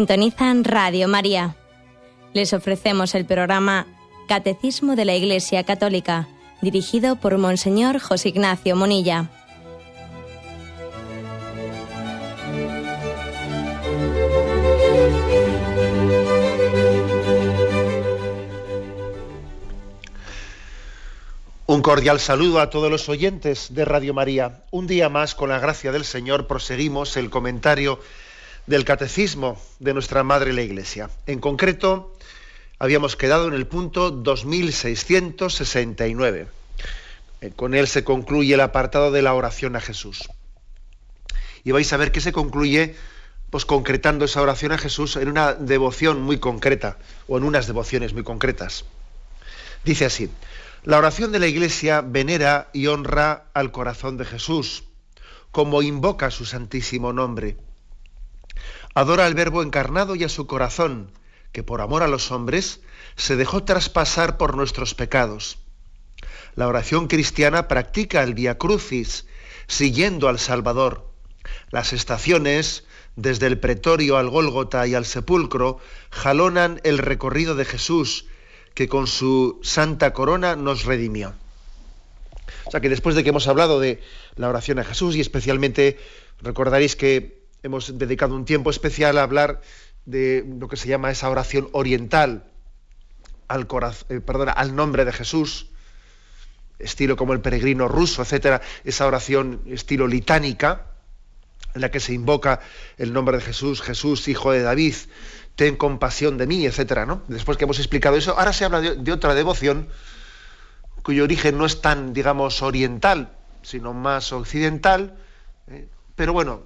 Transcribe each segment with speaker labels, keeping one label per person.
Speaker 1: Sintonizan Radio María. Les ofrecemos el programa Catecismo de la Iglesia Católica, dirigido por Monseñor José Ignacio Monilla.
Speaker 2: Un cordial saludo a todos los oyentes de Radio María. Un día más, con la gracia del Señor, proseguimos el comentario del catecismo de nuestra Madre la Iglesia. En concreto, habíamos quedado en el punto 2669. Eh, con él se concluye el apartado de la oración a Jesús. Y vais a ver que se concluye pues concretando esa oración a Jesús en una devoción muy concreta o en unas devociones muy concretas. Dice así: La oración de la Iglesia venera y honra al corazón de Jesús, como invoca su santísimo nombre adora al Verbo encarnado y a su corazón, que por amor a los hombres se dejó traspasar por nuestros pecados. La oración cristiana practica el Via Crucis, siguiendo al Salvador. Las estaciones, desde el pretorio al Gólgota y al sepulcro, jalonan el recorrido de Jesús, que con su santa corona nos redimió. O sea que después de que hemos hablado de la oración a Jesús y especialmente recordaréis que hemos dedicado un tiempo especial a hablar de lo que se llama esa oración oriental al, eh, al nombre de Jesús, estilo como el peregrino ruso, etcétera, esa oración estilo litánica, en la que se invoca el nombre de Jesús, Jesús, hijo de David, ten compasión de mí, etcétera, ¿no? Después que hemos explicado eso, ahora se habla de, otra devoción cuyo origen no es tan, digamos, oriental, sino más occidental, ¿eh? pero bueno,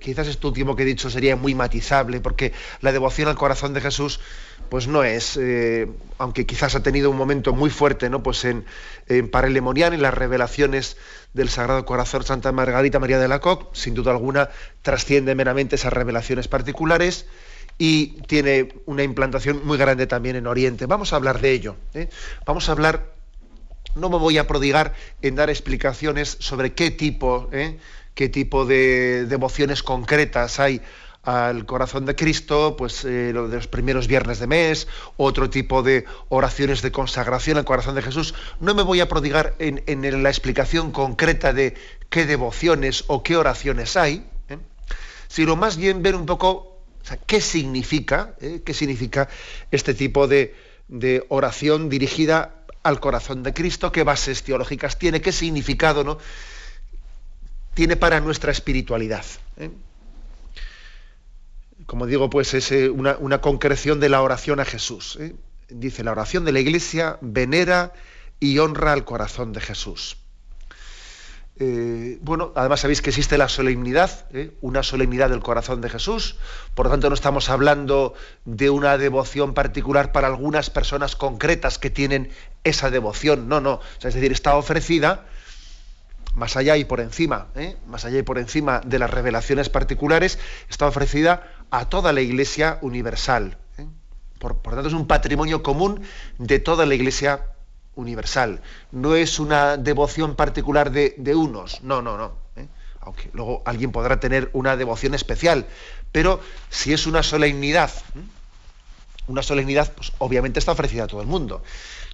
Speaker 2: quizás este último que he dicho sería muy matizable, porque la devoción al corazón de Jesús, pues no es, eh, aunque quizás ha tenido un momento muy fuerte, ¿no? Pues en, en en las revelaciones del Sagrado Corazón Santa Margarita María de la Coque, sin duda alguna trasciende meramente esas revelaciones particulares y tiene una implantación muy grande también en Oriente. Vamos a hablar de ello. ¿eh? Vamos a hablar, no me voy a prodigar en dar explicaciones sobre qué tipo, ¿eh? Qué tipo de devociones concretas hay al corazón de Cristo, pues eh, lo de los primeros viernes de mes, otro tipo de oraciones de consagración al corazón de Jesús. No me voy a prodigar en, la explicación concreta de qué devociones o qué oraciones hay, ¿eh? sino más bien ver un poco qué significa, ¿eh? qué significa este tipo de, de oración dirigida al corazón de Cristo, qué bases teológicas tiene, qué significado, ¿no? Tiene para nuestra espiritualidad. ¿eh? Como digo, pues es eh, una, concreción de la oración a Jesús. ¿eh? Dice, la oración de la Iglesia venera y honra al corazón de Jesús. bueno, además sabéis que existe la solemnidad, una solemnidad del corazón de Jesús, por lo tanto no estamos hablando de una devoción particular para algunas personas concretas que tienen esa devoción, no, no, es decir, está ofrecida más allá y por encima, ¿eh? más allá y por encima de las revelaciones particulares, está ofrecida a toda la Iglesia universal. ¿eh? Por, tanto, es un patrimonio común de toda la Iglesia universal. No es una devoción particular de, unos, no, no, no. ¿eh? Aunque luego alguien podrá tener una devoción especial, pero si es una solemnidad, una solemnidad, pues obviamente está ofrecida a todo el mundo.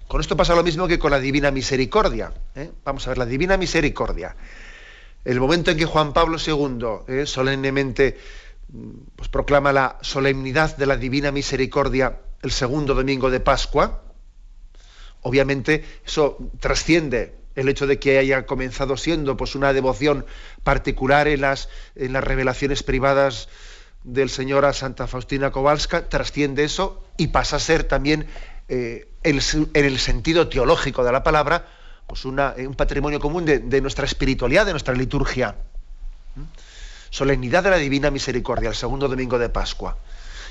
Speaker 2: Con esto pasa lo mismo que con la divina misericordia. ¿eh? Vamos a ver, la divina misericordia. El momento en que Juan Pablo II ¿eh? solemnemente mm, pues, proclama la solemnidad de la divina misericordia el segundo domingo de Pascua, obviamente eso trasciende el hecho de que haya comenzado siendo pues, una devoción particular en las, en las revelaciones privadas del Señor a Santa Faustina Kowalska, trasciende eso y pasa a ser también eh, en, el sentido teológico de la palabra, pues eh, un patrimonio común de, nuestra espiritualidad, de nuestra liturgia. ¿Mm? Solemnidad de la Divina Misericordia, el segundo domingo de Pascua.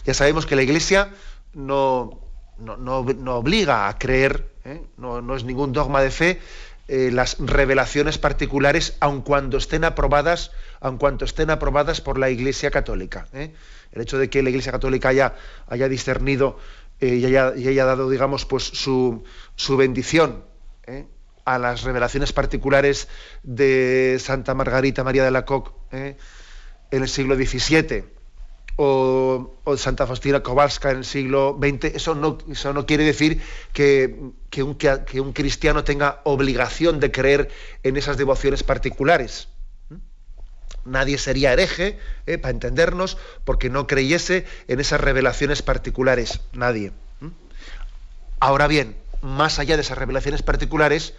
Speaker 2: Ya sabemos que la Iglesia no, no, obliga a creer, ¿eh? no, es ningún dogma de fe, las revelaciones particulares, aun cuando estén aprobadas, aun cuando estén aprobadas por la Iglesia Católica. El hecho de que la Iglesia Católica haya, haya discernido eh, y, haya, dado, digamos, pues su, bendición ¿eh? a las revelaciones particulares de Santa Margarita María de la Coque ¿eh? en el siglo XVII, o, Santa Faustina Kowalska en el siglo XX, eso no, eso no quiere decir que, un, que, un, cristiano tenga obligación de creer en esas devociones particulares. Nadie sería hereje, eh, para entendernos, porque no creyese en esas revelaciones particulares. Nadie. Ahora bien, más allá de esas revelaciones particulares,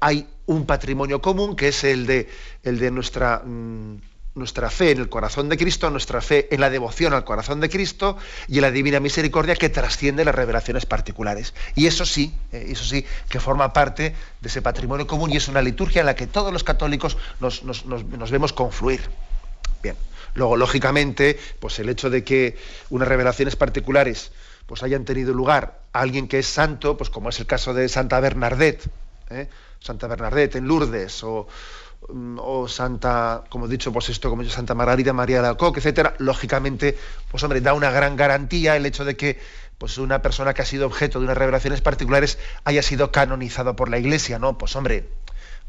Speaker 2: hay un patrimonio común que es el de, el de nuestra... Mm, nuestra fe en el corazón de Cristo, nuestra fe en la devoción al corazón de Cristo y en la divina misericordia que trasciende las revelaciones particulares. Y eso sí, eh, eso sí, que forma parte de ese patrimonio común y es una liturgia en la que todos los católicos nos, vemos confluir. Bien. Luego, lógicamente, pues el hecho de que unas revelaciones particulares pues hayan tenido lugar a alguien que es santo, pues como es el caso de Santa Bernadette, ¿eh? Santa Bernadette en Lourdes, o, o Santa, como he dicho, pues esto, como Santa Margarita María de Alcoque, etcétera, lógicamente, pues hombre, da una gran garantía el hecho de que pues una persona que ha sido objeto de unas revelaciones particulares haya sido canonizado por la Iglesia, ¿no? Pues hombre,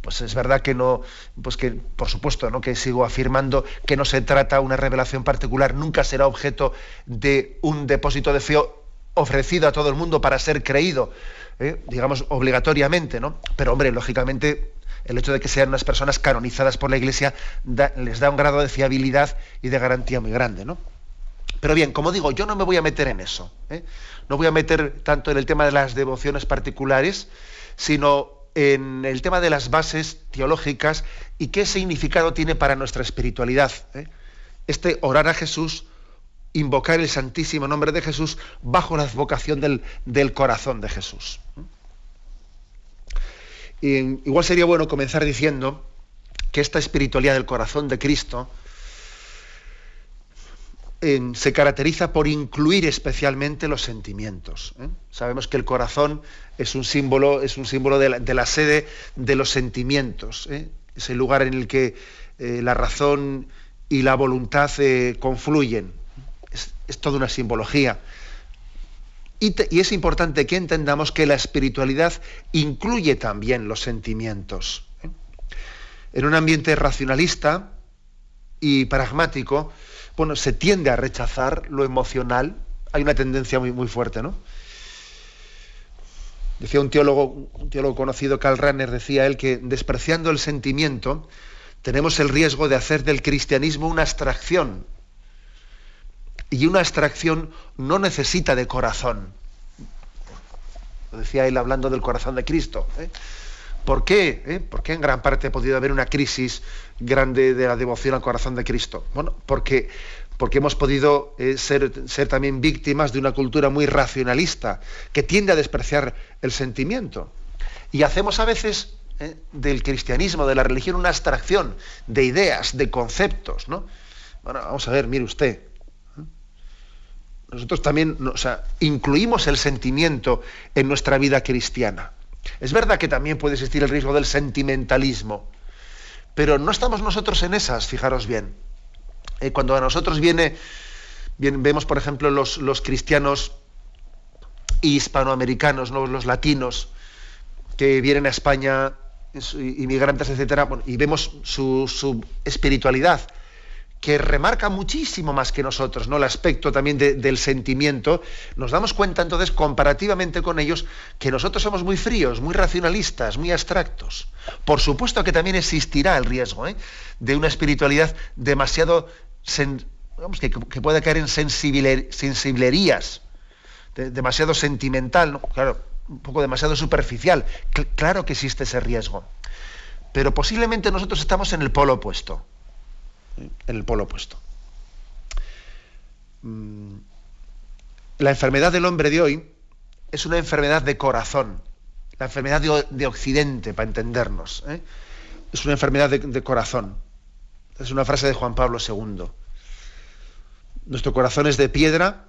Speaker 2: pues es verdad que no, pues que por supuesto, ¿no? Que sigo afirmando que no se trata una revelación particular, nunca será objeto de un depósito de fe ofrecido a todo el mundo para ser creído, ¿eh? digamos obligatoriamente, ¿no? Pero hombre, lógicamente el hecho de que sean unas personas canonizadas por la Iglesia les da un grado de fiabilidad y de garantía muy grande, ¿no? Pero bien, como digo, yo no me voy a meter en eso. ¿eh? No voy a meter tanto en el tema de las devociones particulares, sino en el tema de las bases teológicas y qué significado tiene para nuestra espiritualidad. ¿eh? Este orar a Jesús, invocar el santísimo nombre de Jesús bajo la advocación del, del corazón de Jesús. ¿eh? Igual sería bueno comenzar diciendo que esta espiritualidad del corazón de Cristo se caracteriza por incluir especialmente los sentimientos. ¿eh? Sabemos que el corazón es un símbolo, es un símbolo de la, sede de los sentimientos. ¿eh? Es el lugar en el que eh, la razón y la voluntad confluyen. es toda una simbología. Y, es importante que entendamos que la espiritualidad incluye también los sentimientos. ¿eh? En un ambiente racionalista y pragmático, bueno, se tiende a rechazar lo emocional. Hay una tendencia muy, muy fuerte, ¿no? Decía un teólogo, un teólogo conocido, Karl Rahner, decía él que despreciando el sentimiento, tenemos el riesgo de hacer del cristianismo una abstracción, y una abstracción no necesita de corazón. Lo decía él hablando del corazón de Cristo. ¿eh? ¿Por qué? ¿Eh? ¿Por qué en gran parte ha podido haber una crisis grande de la devoción al corazón de Cristo? Bueno, porque, porque hemos podido eh, ser, ser también víctimas de una cultura muy racionalista que tiende a despreciar el sentimiento. Y hacemos a veces del cristianismo, de la religión, una abstracción de ideas, de conceptos. ¿no? Bueno, vamos a ver, mire usted, nosotros también incluimos el sentimiento en nuestra vida cristiana. Es verdad que también puede existir el riesgo del sentimentalismo, pero no estamos nosotros en esas, fijaros bien. Eh, cuando a nosotros viene, vemos, por ejemplo, los, cristianos hispanoamericanos, los latinos, que vienen a España, inmigrantes, etcétera, y vemos su espiritualidad, que remarca muchísimo más que nosotros, ¿no? El aspecto también del sentimiento, nos damos cuenta entonces, comparativamente con ellos, que nosotros somos muy fríos, muy racionalistas, muy abstractos. Por supuesto que también existirá el riesgo ¿eh? de una espiritualidad demasiado, que, puede caer en sensiblerías, demasiado sentimental, claro, un poco demasiado superficial. claro que existe ese riesgo. Pero posiblemente nosotros estamos en el polo opuesto en el polo opuesto. Mm, la enfermedad del hombre de hoy es una enfermedad de corazón, la enfermedad de, Occidente, para entendernos. ¿eh? Es una enfermedad de, corazón. Es una frase de Juan Pablo II. Nuestro corazón es de piedra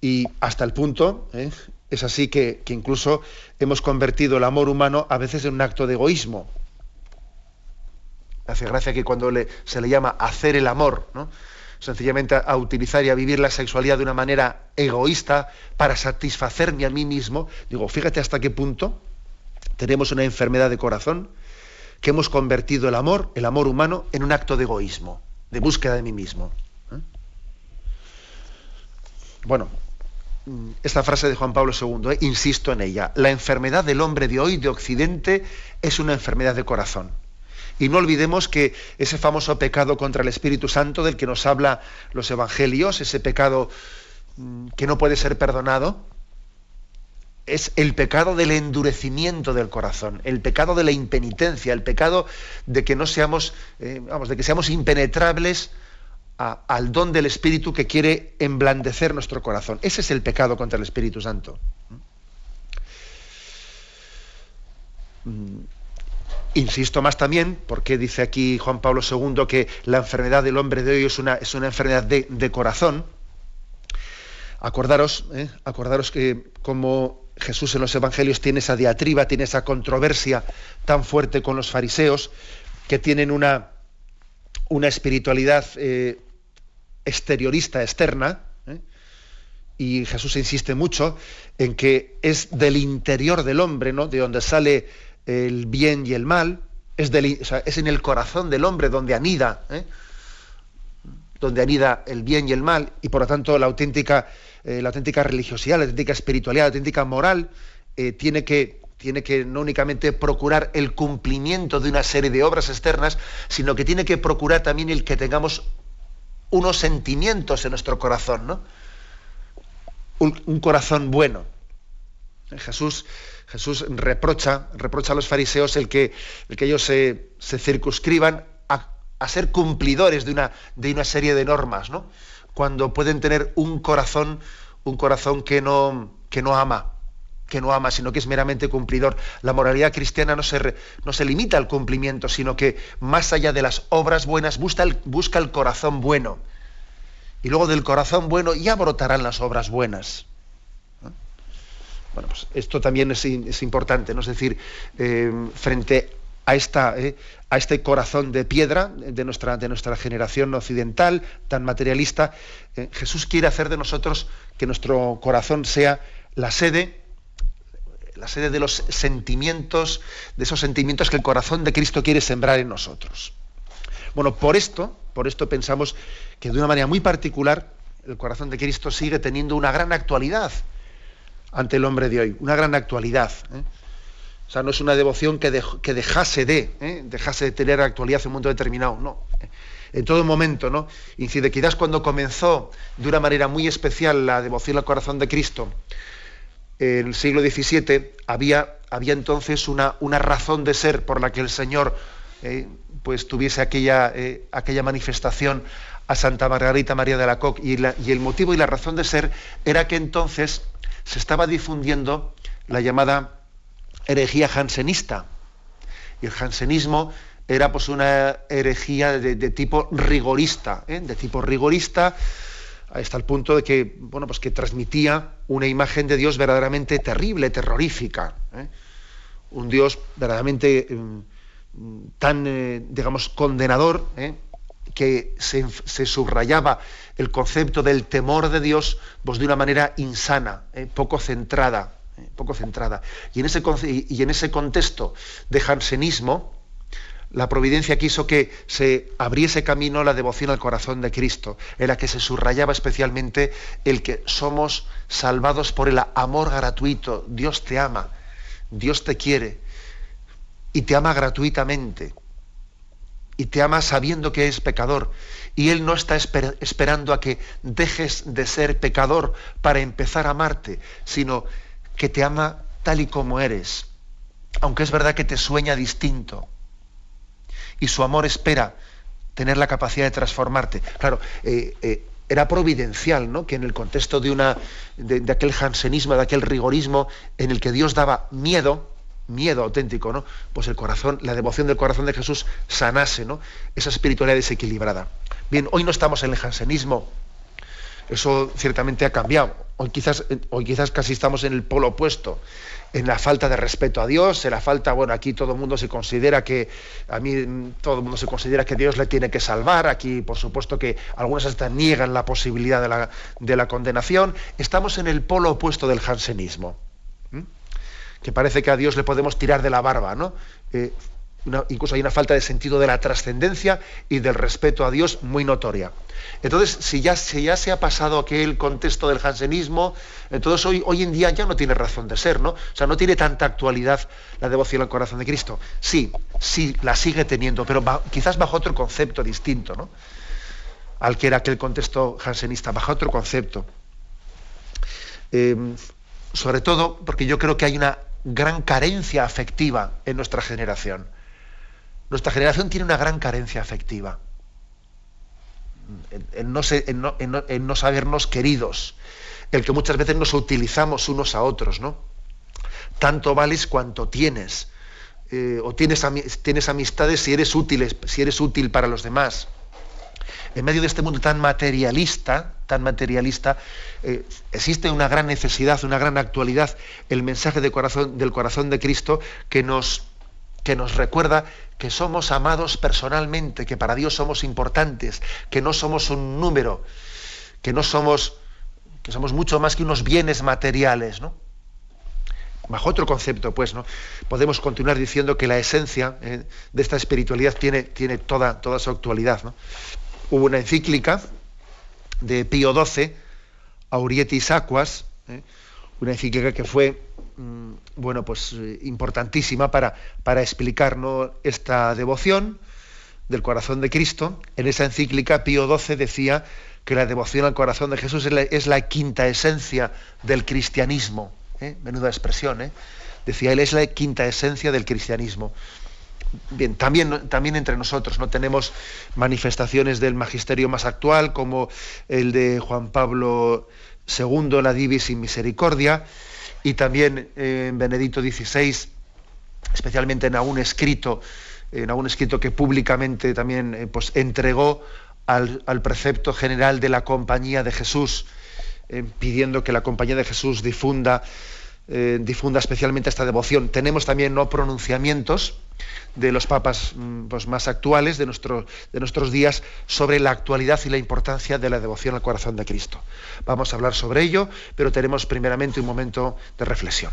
Speaker 2: y hasta el punto, ¿eh? es así que, que incluso hemos convertido el amor humano a veces en un acto de egoísmo hace gracia que cuando se le llama hacer el amor, ¿no? sencillamente a, utilizar y a vivir la sexualidad de una manera egoísta para satisfacerme a mí mismo, digo, fíjate hasta qué punto tenemos una enfermedad de corazón que hemos convertido el amor, el amor humano, en un acto de egoísmo, de búsqueda de mí mismo. ¿eh? bueno, mm, esta frase de Juan Pablo II, eh, insisto en ella, la enfermedad del hombre de hoy, de Occidente, es una enfermedad de corazón. Y no olvidemos que ese famoso pecado contra el Espíritu Santo del que nos habla los evangelios, ese pecado mm, que no puede ser perdonado, es el pecado del endurecimiento del corazón, el pecado de la impenitencia, el pecado de que no seamos, eh, vamos, de que seamos impenetrables al don del Espíritu que quiere emblandecer nuestro corazón. Ese es el pecado contra el Espíritu Santo. Insisto más también, porque dice aquí Juan Pablo II que la enfermedad del hombre de hoy es una, es una enfermedad de, corazón. Acordaros, ¿eh? acordaros que como Jesús en los Evangelios tiene esa diatriba, tiene esa controversia tan fuerte con los fariseos, que tienen una, una espiritualidad eh, exteriorista, externa, ¿eh? y Jesús insiste mucho en que es del interior del hombre, ¿no? de donde sale el bien y el mal, es, en el corazón del hombre donde anida, ¿eh? donde anida el bien y el mal, y por lo tanto la auténtica, eh, la auténtica religiosidad, la auténtica espiritualidad, la auténtica moral, eh, tiene, que, tiene que no únicamente procurar el cumplimiento de una serie de obras externas, sino que tiene que procurar también el que tengamos unos sentimientos en nuestro corazón, ¿no? un corazón bueno. Jesús Jesús reprocha, reprocha a los fariseos el que, que ellos se, circunscriban a, ser cumplidores de una, de una serie de normas, ¿no? Cuando pueden tener un corazón, un corazón que no, que no ama, que no ama, sino que es meramente cumplidor. La moralidad cristiana no se, no se limita al cumplimiento, sino que más allá de las obras buenas busca el, busca el corazón bueno. Y luego del corazón bueno ya brotarán las obras buenas. Bueno, pues esto también es, importante, ¿no? Es decir, eh, frente a, esta, eh, a este corazón de piedra de nuestra, de nuestra generación occidental, tan materialista, eh, Jesús quiere hacer de nosotros que nuestro corazón sea la sede, la sede de los sentimientos, de esos sentimientos que el corazón de Cristo quiere sembrar en nosotros. Bueno, por esto, por esto pensamos que de una manera muy particular el corazón de Cristo sigue teniendo una gran actualidad ante el hombre de hoy, una gran actualidad. ¿eh? O sea, no es una devoción que, dejase de, ¿eh? dejase de tener actualidad en un momento determinado, no. En todo momento, ¿no? Incide, quizás cuando comenzó de una manera muy especial la devoción al corazón de Cristo, en el siglo XVII, había, había entonces una, una razón de ser por la que el Señor ¿eh? pues tuviese aquella, aquella manifestación a Santa Margarita María de la Coque. Y el motivo y la razón de ser era que entonces se estaba difundiendo la llamada herejía jansenista. Y el jansenismo era pues una herejía de, tipo rigorista, ¿eh? de tipo rigorista, hasta el punto de que, bueno, pues que transmitía una imagen de Dios verdaderamente terrible, terrorífica. ¿eh? Un Dios verdaderamente mm, tan, eh, digamos, condenador, que se, subrayaba el concepto del temor de Dios pues, de una manera insana, eh, poco centrada. Eh, poco centrada. Y en, ese, y en ese contexto de jansenismo, la providencia quiso que se abriese camino la devoción al corazón de Cristo, en la que se subrayaba especialmente el que somos salvados por el amor gratuito. Dios te ama, Dios te quiere y te ama gratuitamente y te ama sabiendo que es pecador. Y Él no está esperando a que dejes de ser pecador para empezar a amarte, sino que te ama tal y como eres, aunque es verdad que te sueña distinto. Y su amor espera tener la capacidad de transformarte. Claro, eh, eh, era providencial, ¿no? Que en el contexto de, una, de aquel jansenismo, de aquel rigorismo en el que Dios daba miedo, miedo auténtico, ¿no? Pues el corazón, la devoción del corazón de Jesús sanase, ¿no? Esa espiritualidad desequilibrada. Bien, hoy no estamos en el jansenismo. Eso ciertamente ha cambiado. Hoy quizás, hoy quizás casi estamos en el polo opuesto, en la falta de respeto a Dios, en la falta, bueno, aquí todo el mundo se considera que, a mí todo el mundo se considera que Dios le tiene que salvar, aquí por supuesto que algunos hasta niegan la posibilidad de la, de la condenación. Estamos en el polo opuesto del jansenismo que parece que a Dios le podemos tirar de la barba, ¿no? Eh, incluso hay una falta de sentido de la trascendencia y del respeto a Dios muy notoria. Entonces, si ya, ya se ha pasado aquel contexto del jansenismo, entonces hoy, hoy en día ya no tiene razón de ser, ¿no? O sea, no tiene tanta actualidad la devoción al corazón de Cristo. Sí, sí, la sigue teniendo, pero quizás bajo otro concepto distinto, ¿no? Al que era aquel contexto jansenista, bajo otro concepto. Eh, sobre todo porque yo creo que hay una gran carencia afectiva en nuestra generación. Nuestra generación tiene una gran carencia afectiva. En, no, sabernos queridos, el que muchas veces nos utilizamos unos a otros, ¿no? Tanto vales cuanto tienes. Eh, o tienes, tienes amistades si eres útil, si eres útil para los demás en medio de este mundo tan materialista, tan materialista, eh, existe una gran necesidad, una gran actualidad, el mensaje del corazón de Cristo que nos, que nos recuerda que somos amados personalmente, que para Dios somos importantes, que no somos un número, que no somos, que somos mucho más que unos bienes materiales, ¿no? Bajo otro concepto, pues, ¿no? Podemos continuar diciendo que la esencia eh, de esta espiritualidad tiene, tiene toda, toda su actualidad, ¿no? Hubo una encíclica de Pío XII, Aurietis Aquas, ¿eh? una encíclica que fue mm, bueno, pues, eh, importantísima para, para explicarnos esta devoción del corazón de Cristo. En esa encíclica Pío XII decía que la devoción al corazón de Jesús es la, quinta esencia del cristianismo. ¿eh? Menuda expresión, ¿eh? Decía él, es la quinta esencia del cristianismo. Bien, también, también entre nosotros no tenemos manifestaciones del magisterio más actual, como el de Juan Pablo II, la Divis y Misericordia, y también eh, en Benedicto XVI, especialmente en algún escrito, en algún escrito que públicamente también eh, pues, entregó al, precepto general de la Compañía de Jesús, eh, pidiendo que la Compañía de Jesús difunda, difunda especialmente esta devoción. Tenemos también no pronunciamientos de los papas mm, pues, más actuales de, de nuestros días sobre la actualidad y la importancia de la devoción al corazón de Cristo. Vamos a hablar sobre ello, pero tenemos primeramente un momento de reflexión.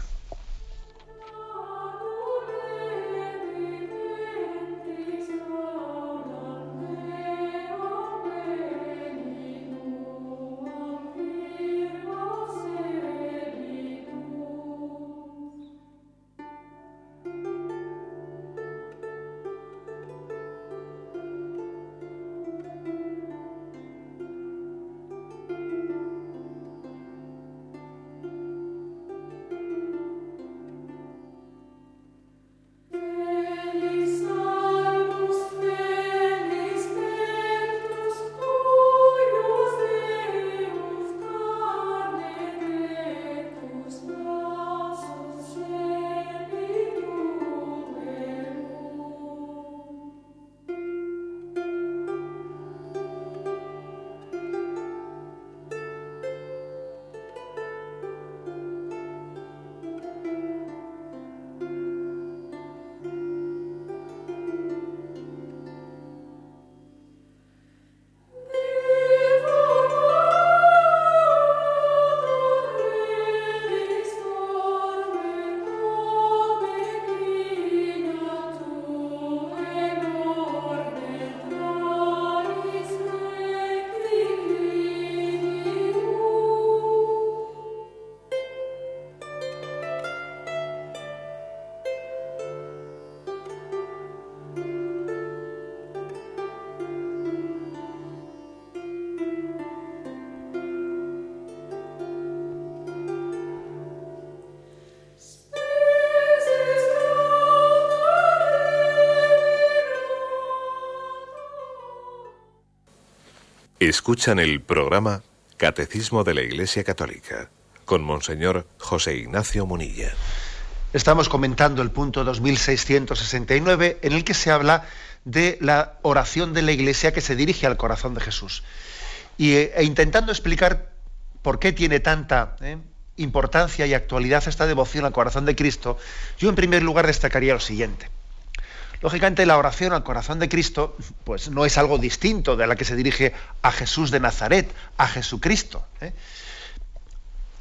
Speaker 3: Escuchan el programa Catecismo de la Iglesia Católica con Monseñor José Ignacio Munilla.
Speaker 2: Estamos comentando el punto 2669 en el que se habla de la oración de la Iglesia que se dirige al corazón de Jesús. Y, eh, e intentando explicar por qué tiene tanta eh, importancia y actualidad esta devoción al corazón de Cristo, yo en primer lugar destacaría lo siguiente. Lógicamente la oración al corazón de Cristo pues no es algo distinto de la que se dirige a Jesús de Nazaret, a Jesucristo. ¿eh?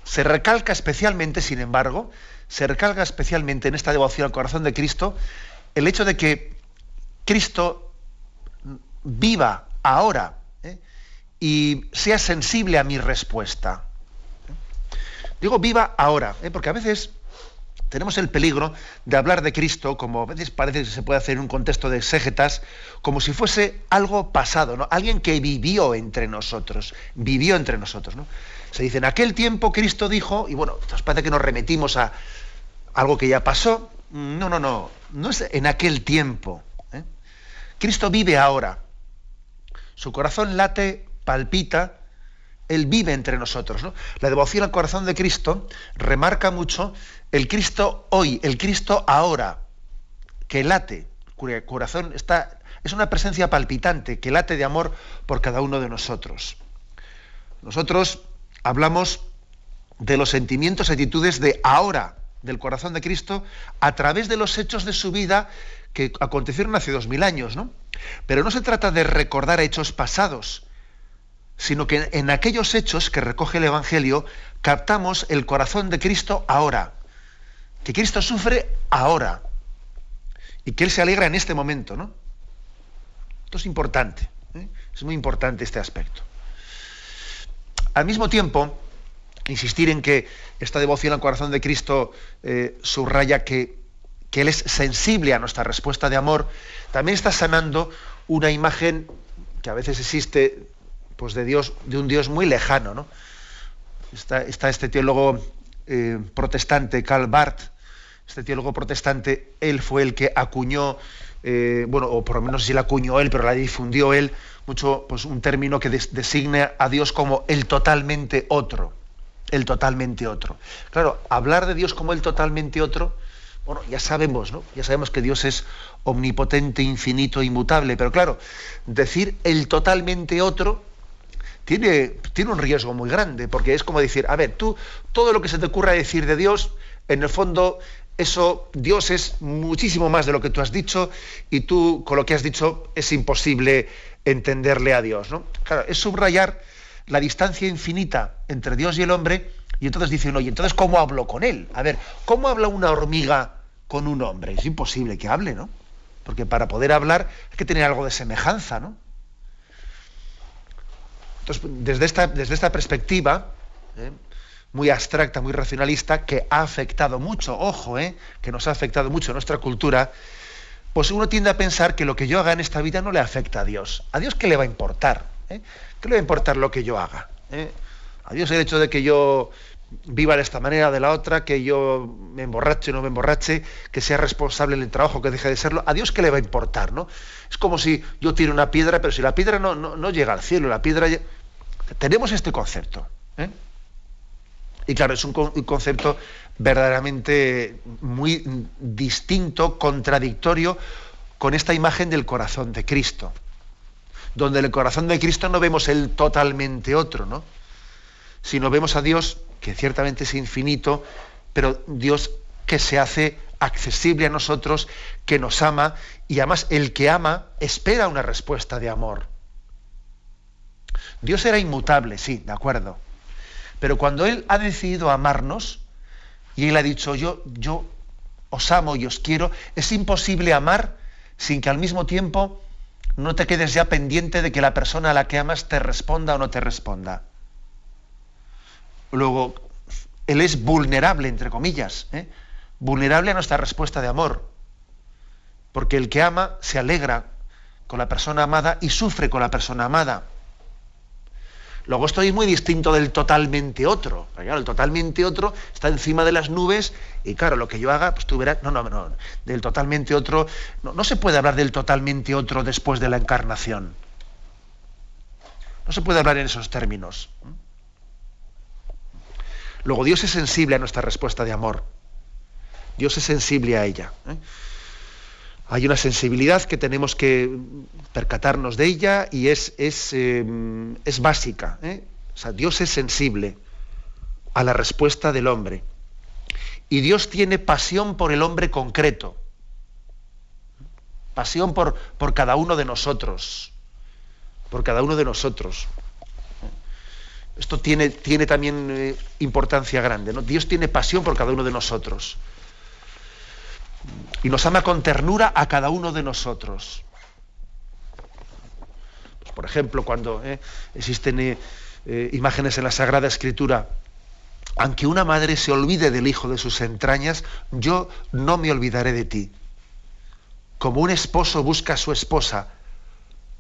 Speaker 2: Se recalca especialmente, sin embargo, se recalca especialmente en esta devoción al corazón de Cristo el hecho de que Cristo viva ahora ¿eh? y sea sensible a mi respuesta. Digo viva ahora, ¿eh? porque a veces tenemos el peligro de hablar de Cristo, como a veces parece que se puede hacer en un contexto de exégetas, como si fuese algo pasado, ¿no? Alguien que vivió entre nosotros, vivió entre nosotros, ¿no? Se dice, en aquel tiempo Cristo dijo, y bueno, nos parece que nos remitimos a algo que ya pasó. No, no, no, no es en aquel tiempo. ¿eh? Cristo vive ahora. Su corazón late, palpita, Él vive entre nosotros. ¿no? La devoción al corazón de Cristo remarca mucho el Cristo hoy, el Cristo ahora, que late, cuyo corazón está, es una presencia palpitante, que late de amor por cada uno de nosotros. Nosotros hablamos de los sentimientos y actitudes de ahora del corazón de Cristo a través de los hechos de su vida que acontecieron hace dos mil años, ¿no? Pero no se trata de recordar hechos pasados, sino que en aquellos hechos que recoge el Evangelio captamos el corazón de Cristo ahora, que Cristo sufre ahora y que Él se alegra en este momento, ¿no? Esto es importante, ¿eh? es muy importante este aspecto. Al mismo tiempo, insistir en que esta devoción al corazón de Cristo eh, subraya que, que, Él es sensible a nuestra respuesta de amor, también está sanando una imagen que a veces existe pues, de, Dios, de un Dios muy lejano. ¿no? Está, está, este teólogo eh, protestante, Karl Barth, este teólogo protestante, él fue el que acuñó, eh, bueno, o por lo menos si la acuñó él, pero la difundió él, mucho, pues un término que des, designe a Dios como el totalmente otro. El totalmente otro. Claro, hablar de Dios como el totalmente otro, bueno, ya sabemos, ¿no? Ya sabemos que Dios es omnipotente, infinito, inmutable, pero claro, decir el totalmente otro tiene, tiene un riesgo muy grande, porque es como decir, a ver, tú, todo lo que se te ocurra decir de Dios, en el fondo, eso, Dios es muchísimo más de lo que tú has dicho, y tú, con lo que has dicho, es imposible entenderle a Dios, ¿no? Claro, es subrayar la distancia infinita entre Dios y el hombre, y entonces dicen, oye, entonces ¿cómo hablo con él? A ver, ¿cómo habla una hormiga con un hombre? Es imposible que hable, ¿no? Porque para poder hablar hay que tener algo de semejanza, ¿no? Entonces, desde esta, desde esta perspectiva, ¿eh? muy abstracta, muy racionalista, que ha afectado mucho, ojo, ¿eh? que nos ha afectado mucho nuestra cultura, pues uno tiende a pensar que lo que yo haga en esta vida no le afecta a Dios. ¿A Dios qué le va a importar? ¿Eh? ¿Qué le va a importar lo que yo haga? A Dios el hecho de que yo viva de esta manera, de la otra, que yo me emborrache o no me emborrache, que sea responsable en el trabajo, que deje de serlo, ¿a Dios qué le va a importar? ¿no? Es como si yo tiro una piedra, pero si la piedra no, no, no llega al cielo, la piedra... Tenemos este concepto. ¿eh? Y claro, es un, concepto verdaderamente muy distinto, contradictorio con esta imagen del corazón de Cristo donde en el corazón de Cristo no vemos el totalmente otro, ¿no? Sino vemos a Dios, que ciertamente es infinito, pero Dios que se hace accesible a nosotros, que nos ama, y además el que ama espera una respuesta de amor. Dios era inmutable, sí, de acuerdo. Pero cuando Él ha decidido amarnos, y Él ha dicho, yo, yo os amo y os quiero, es imposible amar sin que al mismo tiempo no te quedes ya pendiente de que la persona a la que amas te responda o no te responda. Luego, él es vulnerable, entre comillas, ¿eh? vulnerable a nuestra respuesta de amor. Porque el que ama se alegra con la persona amada y sufre con la persona amada. Luego estoy muy distinto del totalmente otro. El totalmente otro está encima de las nubes y claro, lo que yo haga, pues tú verás, no, no, no, del totalmente otro, no, no se puede hablar del totalmente otro después de la encarnación. No se puede hablar en esos términos. Luego, Dios es sensible a nuestra respuesta de amor. Dios es sensible a ella. ¿eh? hay una sensibilidad que tenemos que percatarnos de ella y es, es, eh, es básica. ¿eh? O sea, Dios es sensible a la respuesta del hombre. Y Dios tiene pasión por el hombre concreto. Pasión por, por cada uno de nosotros. Por cada uno de nosotros. Esto tiene, tiene también eh, importancia grande. ¿no? Dios tiene pasión por cada uno de nosotros y nos ama con ternura a cada uno de nosotros. por ejemplo, cuando eh, existen eh, imágenes en la Sagrada Escritura, aunque una madre se olvide del hijo de sus entrañas, yo no me olvidaré de ti. Como un esposo busca a su esposa,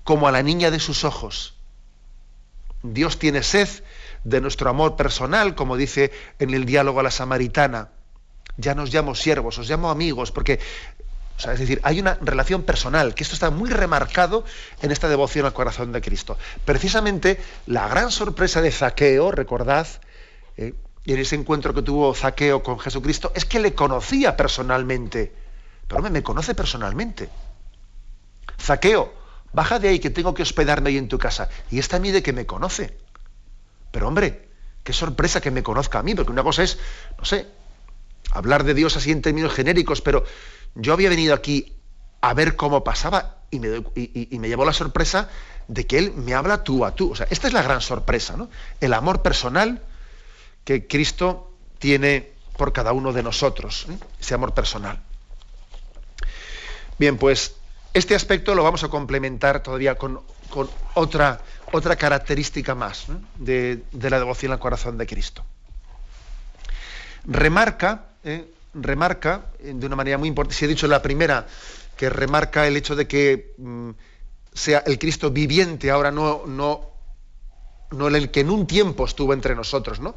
Speaker 2: como a la niña de sus ojos. Dios tiene sed de nuestro amor personal, como dice en el diálogo a la samaritana. Ya nos llamo siervos, os llamo amigos, porque es decir, hay una relación personal, que esto está muy remarcado en esta devoción al corazón de Cristo. Precisamente la gran sorpresa de Zaqueo, recordad, eh, en ese encuentro que tuvo Zaqueo con Jesucristo, es que le conocía personalmente. Pero me conoce personalmente. Zaqueo, baja de ahí que tengo que hospedarme ahí en tu casa. Y esta a mí de que me conoce. Pero hombre, qué sorpresa que me conozca a mí, porque una cosa es, no sé, hablar de Dios así en términos genéricos, pero yo había venido aquí a ver cómo pasaba y me, llevó la sorpresa de que Él me habla tú a tú. O sea, esta es la gran sorpresa, ¿no? El amor personal que Cristo tiene por cada uno de nosotros, ¿eh? ese amor personal. Bien, pues este aspecto lo vamos a complementar todavía con, otra, otra, característica más de, la devoción al corazón de Cristo. Remarca ¿eh? remarca eh, de una manera muy importante, si he dicho la primera, que remarca el hecho de que mm, sea el Cristo viviente, ahora no, no, no el que en un tiempo estuvo entre nosotros, ¿no?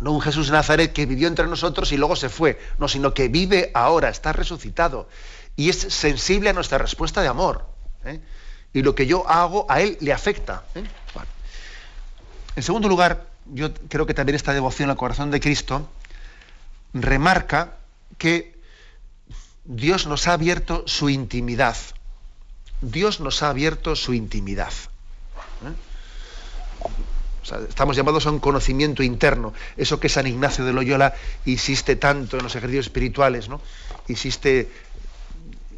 Speaker 2: No un Jesús de Nazaret que vivió entre nosotros y luego se fue, no, sino que vive ahora, está resucitado y es sensible a nuestra respuesta de amor. ¿eh? Y lo que yo hago a él le afecta. ¿eh? En segundo lugar, yo creo que también esta devoción al corazón de Cristo remarca que Dios nos ha abierto su intimidad. Dios nos ha abierto su intimidad. ¿Eh? estamos llamados a un conocimiento interno. Eso que San Ignacio de Loyola insiste tanto en los ejercicios espirituales, ¿no? Insiste,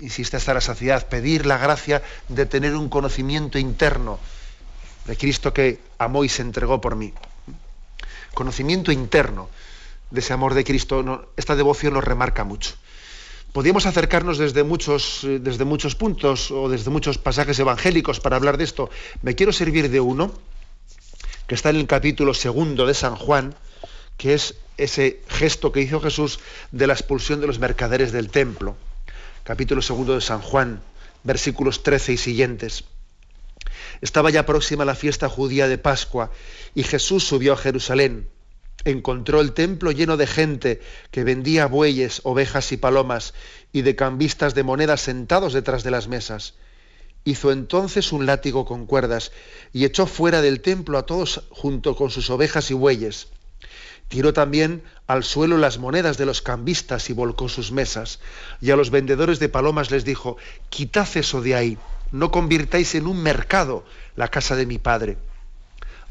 Speaker 2: insiste hasta la saciedad, pedir la gracia de tener un conocimiento interno de Cristo que amó y se entregó por mí. Conocimiento interno de ese amor de Cristo, esta devoción nos remarca mucho. Podríamos acercarnos desde muchos, eh, desde muchos puntos o desde muchos pasajes evangélicos para hablar de esto. Me quiero servir de uno, que está en el capítulo segundo de San Juan, que es ese gesto que hizo Jesús de la expulsión de los mercaderes del templo. Capítulo segundo de San Juan, versículos 13 y siguientes. Estaba ya próxima la fiesta judía de Pascua y Jesús subió a Jerusalén encontró el templo lleno de gente que vendía bueyes, ovejas y palomas, y de cambistas de monedas sentados detrás de las mesas. Hizo entonces un látigo con cuerdas y echó fuera del templo a todos junto con sus ovejas y bueyes. Tiró también al suelo las monedas de los cambistas y volcó sus mesas. Y a los vendedores de palomas les dijo, quitad eso de ahí, no convirtáis en un mercado la casa de mi padre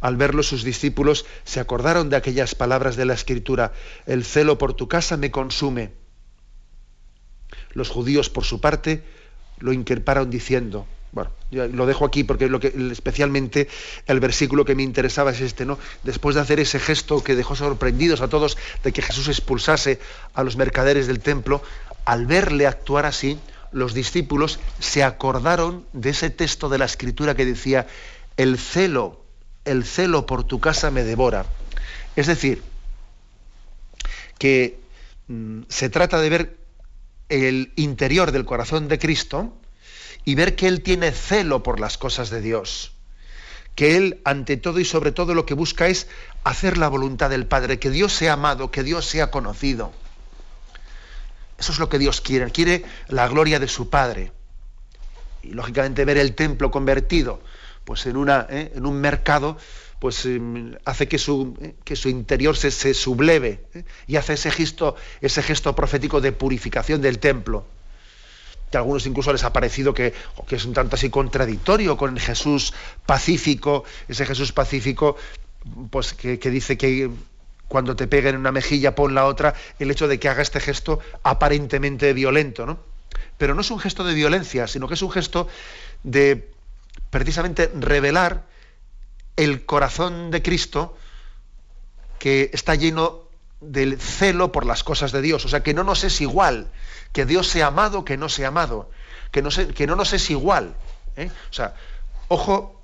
Speaker 2: al verlo sus discípulos se acordaron de aquellas palabras de la Escritura, el celo por tu casa me consume. Los judíos, por su parte, lo increparon diciendo, bueno, lo dejo aquí porque lo que, especialmente el versículo que me interesaba es este, ¿no? Después de hacer ese gesto que dejó sorprendidos a todos de que Jesús expulsase a los mercaderes del templo, al verle actuar así, los discípulos se acordaron de ese texto de la escritura que decía, el celo el celo por tu casa me devora. Es decir, que mm, se trata de ver el interior del corazón de Cristo y ver que Él tiene celo por las cosas de Dios. Que Él, ante todo y sobre todo, lo que busca es hacer la voluntad del Padre, que Dios sea amado, que Dios sea conocido. Eso es lo que Dios quiere. Quiere la gloria de su Padre. Y lógicamente ver el templo convertido pues en, una, ¿eh? en un mercado, pues em, hace que su, ¿eh? que su interior se, subleve ¿eh? y hace ese gesto, ese gesto profético de purificación del templo. Que a algunos incluso les ha parecido que, que es un tanto así contradictorio con Jesús pacífico, ese Jesús pacífico, pues que, dice que cuando te peguen en una mejilla pon la otra, el hecho de que haga este gesto aparentemente violento, ¿no? Pero no es un gesto de violencia, sino que es un gesto de precisamente revelar el corazón de Cristo que está lleno del celo por las cosas de Dios. O sea, que no nos es igual, que Dios sea amado que no sea amado, que no, que no nos es igual. ¿eh? O sea, Ojo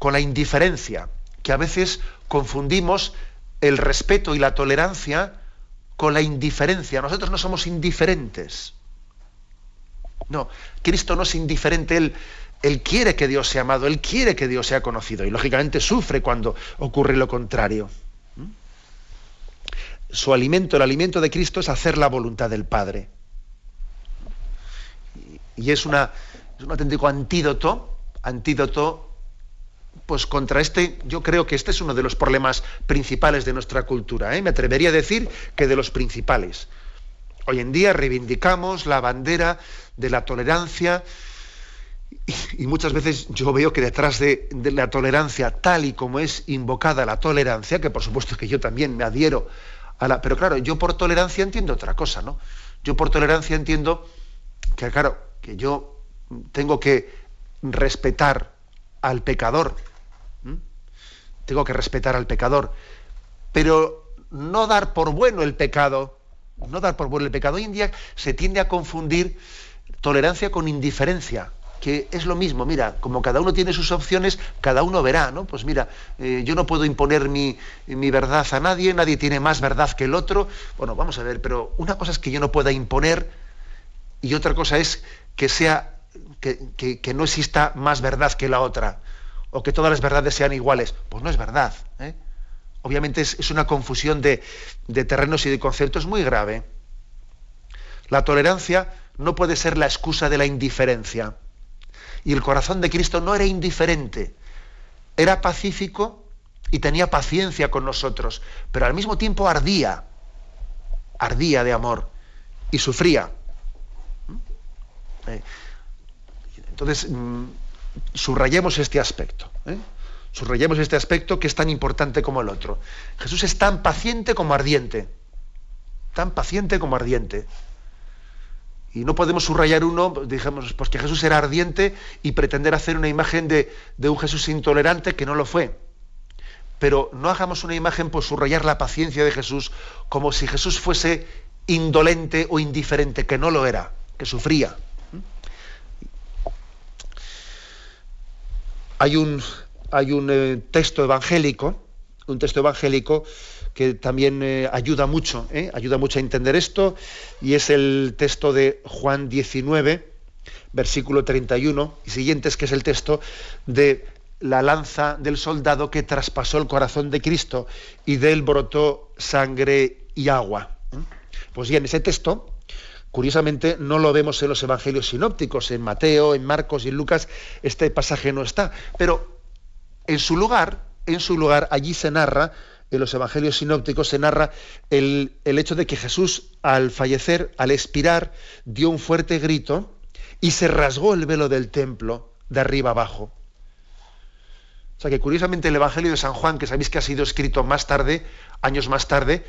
Speaker 2: con la indiferencia, que a veces confundimos el respeto y la tolerancia con la indiferencia. Nosotros no somos indiferentes. No, Cristo no es indiferente, Él, él quiere que Dios sea amado, Él quiere que Dios sea conocido y lógicamente sufre cuando ocurre lo contrario. Su alimento, el alimento de Cristo es hacer la voluntad del Padre. Y es, una, es un auténtico antídoto, antídoto pues contra este, yo creo que este es uno de los problemas principales de nuestra cultura. ¿eh? Me atrevería a decir que de los principales. Hoy en día reivindicamos la bandera de la tolerancia y, muchas veces yo veo que detrás de, la tolerancia, tal y como es invocada la tolerancia, que por supuesto que yo también me adhiero Pero claro, yo por tolerancia entiendo otra cosa, ¿no? Yo por tolerancia entiendo que, claro, que yo tengo que respetar al pecador. Tengo que respetar al pecador. Pero no dar por bueno el pecado. No dar por bueno el pecado. Hoy en día se tiende a confundir tolerancia con indiferencia que es lo mismo, mira, como cada uno tiene sus opciones, cada uno verá, ¿no? Pues mira, eh, yo no puedo imponer mi, verdad a nadie, nadie tiene más verdad que el otro. Bueno, vamos a ver, pero una cosa es que yo no pueda imponer y otra cosa es que sea, que, no exista más verdad que la otra, o que todas las verdades sean iguales. Pues no es verdad. ¿eh? Obviamente es, una confusión de, de terrenos y de conceptos muy grave. La tolerancia no puede ser la excusa de la indiferencia. Y el corazón de Cristo no era indiferente, era pacífico y tenía paciencia con nosotros, pero al mismo tiempo ardía, ardía de amor y sufría. ¿Mm? Eh, entonces, mm, subrayemos este aspecto. ¿eh? Subrayemos este aspecto que es tan importante como el otro. Jesús es tan paciente como ardiente. Tan paciente como ardiente. Y no podemos subrayar uno, dijamos, pues que Jesús era ardiente y pretender hacer una imagen de, un Jesús intolerante que no lo fue. Pero no hagamos una imagen por subrayar la paciencia de Jesús como si Jesús fuese indolente o indiferente, que no lo era, que sufría. Hay un, hay un eh, texto evangélico, un texto evangélico que también eh, ayuda mucho, ¿eh? ayuda mucho a entender esto, y es el texto de Juan 19, versículo 31 y siguientes, que es el texto de la lanza del soldado que traspasó el corazón de Cristo y de él brotó sangre y agua. ¿eh? Pues bien, ese texto, curiosamente, no lo vemos en los evangelios sinópticos, en Mateo, en Marcos y en Lucas, este pasaje no está, pero en su lugar, en su lugar, allí se narra en los evangelios sinópticos se narra el, hecho de que Jesús al fallecer, al expirar, dio un fuerte grito y se rasgó el velo del templo de arriba abajo. O sea que curiosamente el Evangelio de San Juan, que sabéis que ha sido escrito más tarde, años más tarde,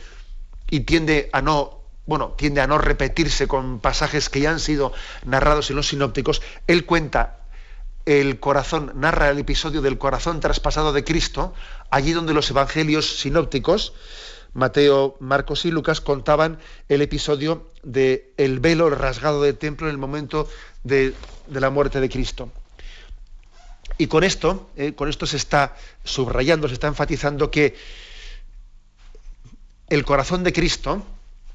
Speaker 2: y tiende a no, bueno, tiende a no repetirse con pasajes que ya han sido narrados en los sinópticos, él cuenta el corazón, narra el episodio del corazón traspasado de Cristo, allí donde los evangelios sinópticos, Mateo, Marcos y Lucas, contaban el episodio del el velo rasgado del templo en el momento de, la muerte de Cristo. Y con esto, eh, con esto se está subrayando, se está enfatizando que el corazón de Cristo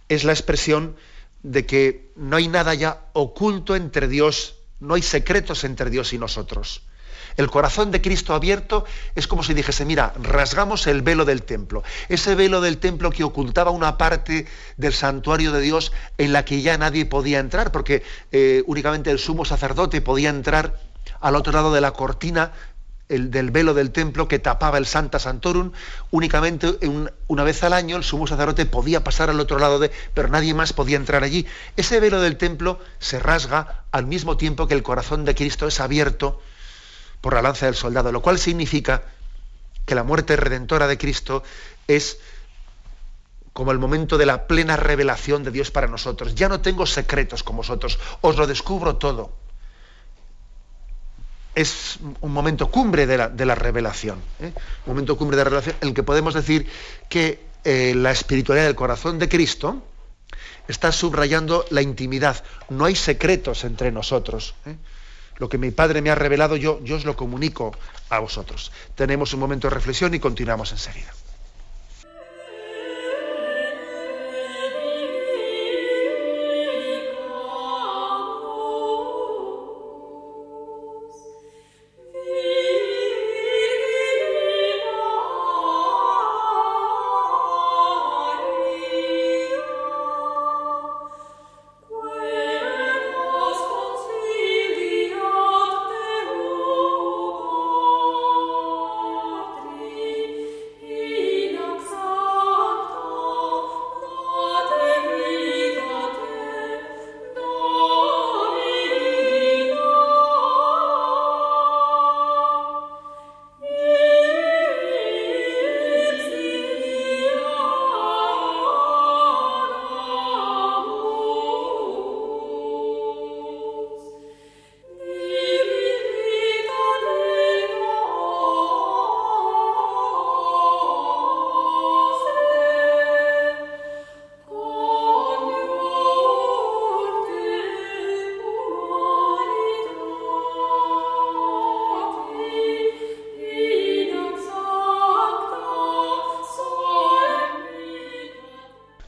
Speaker 2: es la expresión de que no hay nada ya oculto entre Dios no hay secretos entre Dios y nosotros. El corazón de Cristo abierto es como si dijese, mira, rasgamos el velo del templo. Ese velo del templo que ocultaba una parte del santuario de Dios en la que ya nadie podía entrar, porque eh, únicamente el sumo sacerdote podía entrar al otro lado de la cortina el, del velo del templo que tapaba el Santa Santorum, únicamente una vez al año el sumo sacerdote podía pasar al otro lado de, pero nadie más podía entrar allí. Ese velo del templo se rasga al mismo tiempo que el corazón de Cristo es abierto por la lanza del soldado, lo cual significa que la muerte redentora de Cristo es como el momento de la plena revelación de Dios para nosotros. Ya no tengo secretos con vosotros, os lo descubro todo es un momento cumbre de la, revelación, ¿eh? un momento cumbre de la revelación en el que podemos decir que eh, la espiritualidad del corazón de Cristo está subrayando la intimidad. No hay secretos entre nosotros. ¿eh? Lo que mi Padre me ha revelado, yo, yo os lo comunico a vosotros. Tenemos un momento de reflexión y continuamos enseguida.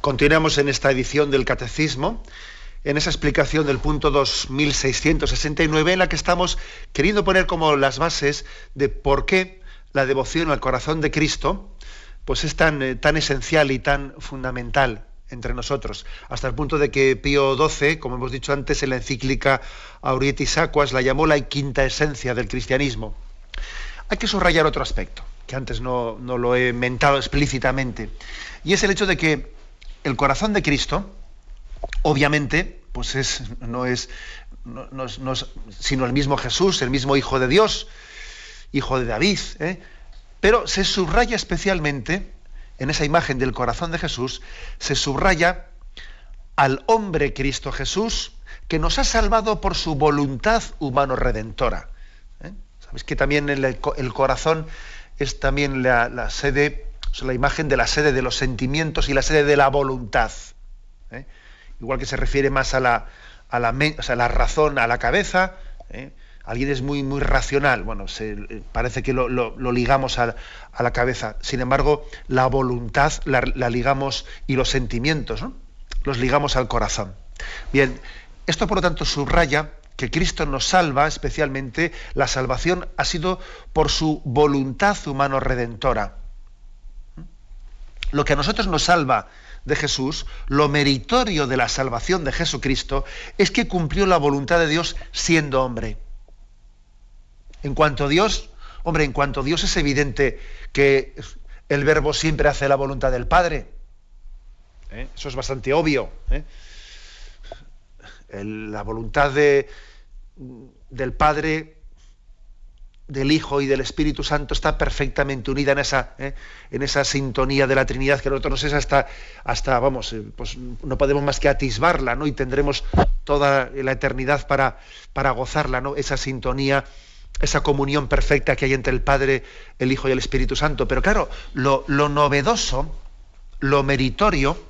Speaker 2: Continuamos en esta edición del Catecismo, en esa explicación del punto 2669, en la que estamos queriendo poner como las bases de por qué la devoción al corazón de Cristo pues es tan, eh, tan esencial y tan fundamental entre nosotros, hasta el punto de que Pío XII, como hemos dicho antes en la encíclica Aurietis Aquas, la llamó la quinta esencia del cristianismo. Hay que subrayar otro aspecto, que antes no, no lo he mentado explícitamente, y es el hecho de que el corazón de Cristo, obviamente, pues es, no, es, sino el mismo Jesús, el mismo Hijo de Dios, Hijo de David, ¿eh? pero se subraya especialmente, en esa imagen del corazón de Jesús, se subraya al hombre Cristo Jesús, que nos ha salvado por su voluntad humano-redentora. ¿eh? Sabes que también el, corazón es también la sede es la imagen de la sede de los sentimientos y la sede de la voluntad. ¿eh? Igual que se refiere más a la, a la, la razón, a la cabeza. ¿eh? Alguien es muy, muy racional. Bueno, eh, parece que lo, ligamos a, la cabeza. Sin embargo, la voluntad la, ligamos y los sentimientos, los ligamos al corazón. Bien, esto por lo tanto subraya que Cristo nos salva, especialmente la salvación ha sido por su voluntad humano redentora lo que a nosotros nos salva de Jesús, lo meritorio de la salvación de Jesucristo, es que cumplió la voluntad de Dios siendo hombre. En cuanto a Dios, hombre, en cuanto a Dios es evidente que el verbo siempre hace la voluntad del Padre. ¿Eh? Eso es bastante obvio. ¿eh? la voluntad de, del Padre del Hijo y del Espíritu Santo está perfectamente unida en esa, ¿eh? en esa sintonía de la Trinidad que nosotros es hasta, hasta vamos, eh, pues no podemos más que atisbarla, ¿no? Y tendremos toda la eternidad para, para gozarla, ¿no? Esa sintonía, esa comunión perfecta que hay entre el Padre, el Hijo y el Espíritu Santo. Pero claro, lo, lo novedoso, lo meritorio,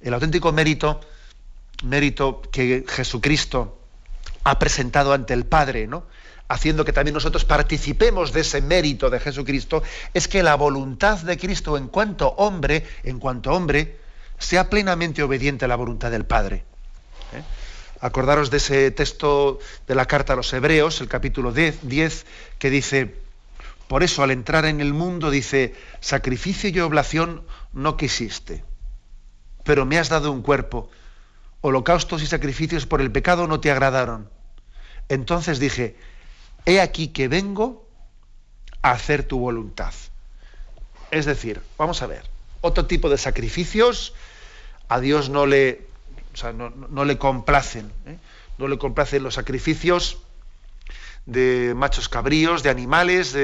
Speaker 2: el auténtico mérito, mérito que Jesucristo ha presentado ante el Padre, ¿no? Haciendo que también nosotros participemos de ese mérito de Jesucristo, es que la voluntad de Cristo en cuanto hombre, en cuanto hombre, sea plenamente obediente a la voluntad del Padre. ¿eh? Acordaros de ese texto de la carta a los Hebreos, el capítulo 10, que dice, por eso al entrar en el mundo dice, sacrificio y oblación no quisiste, pero me has dado un cuerpo, holocaustos y sacrificios por el pecado no te agradaron. Entonces dije, he aquí que vengo a hacer tu voluntad. Es decir, vamos a ver, otro tipo de sacrificios a Dios no le, no, le complacen, ¿eh? no le complacen los sacrificios de machos cabríos, de animales,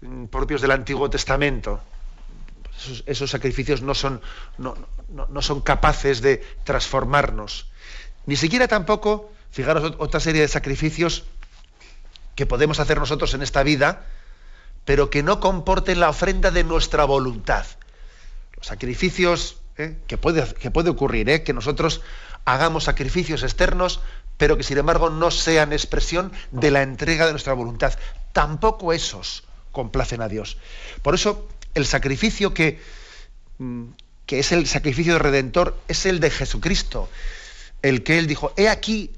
Speaker 2: mm, propios del Antiguo Testamento. Esos, sacrificios no son, no, no son capaces de transformarnos. Ni siquiera tampoco, fijaros, otra serie de sacrificios que podemos hacer nosotros en esta vida, pero que no comporten la ofrenda de nuestra voluntad. Los sacrificios, ¿eh? que, puede, que, puede, ocurrir, ¿eh? que nosotros hagamos sacrificios externos, pero que sin embargo no sean expresión de la entrega de nuestra voluntad. Tampoco esos complacen a Dios. Por eso el sacrificio que, mm, que es el sacrificio redentor es el de Jesucristo, el que Él dijo, he aquí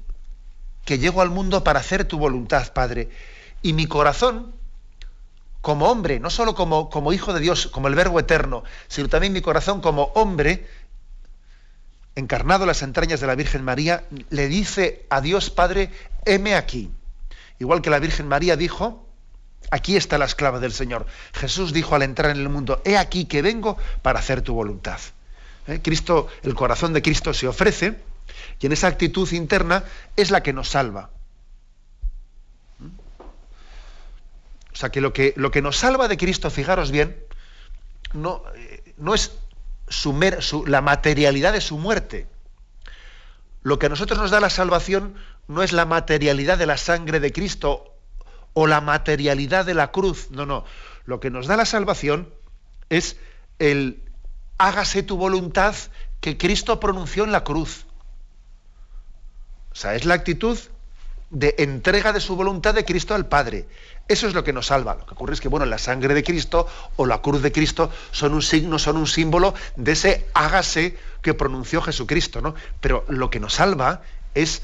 Speaker 2: que llego al mundo para hacer tu voluntad, Padre. Y mi corazón, como hombre, no solo como, hijo de Dios, como el Verbo eterno, sino también mi corazón como hombre, encarnado en las entrañas de la Virgen María, le dice a Dios Padre, heme aquí. Igual que la Virgen María dijo, aquí está la esclava del Señor. Jesús dijo al entrar en el mundo, he aquí que vengo para hacer tu voluntad. ¿Eh? Cristo, el corazón de Cristo se ofrece y en esa actitud interna es la que nos salva. O sea que lo que, lo que nos salva de Cristo, fijaros bien, no, eh, no es su, la materialidad de su muerte. Lo que a nosotros nos da la salvación no es la materialidad de la sangre de Cristo o la materialidad de la cruz. No, no. Lo que nos da la salvación es el hágase tu voluntad que Cristo pronunció en la cruz. O sea, es la actitud de entrega de su voluntad de Cristo al Padre. Eso es lo que nos salva. Lo que ocurre es que, bueno, la sangre de Cristo o la cruz de Cristo son un signo, son un símbolo de ese hágase que pronunció Jesucristo, ¿no? Pero lo que nos salva es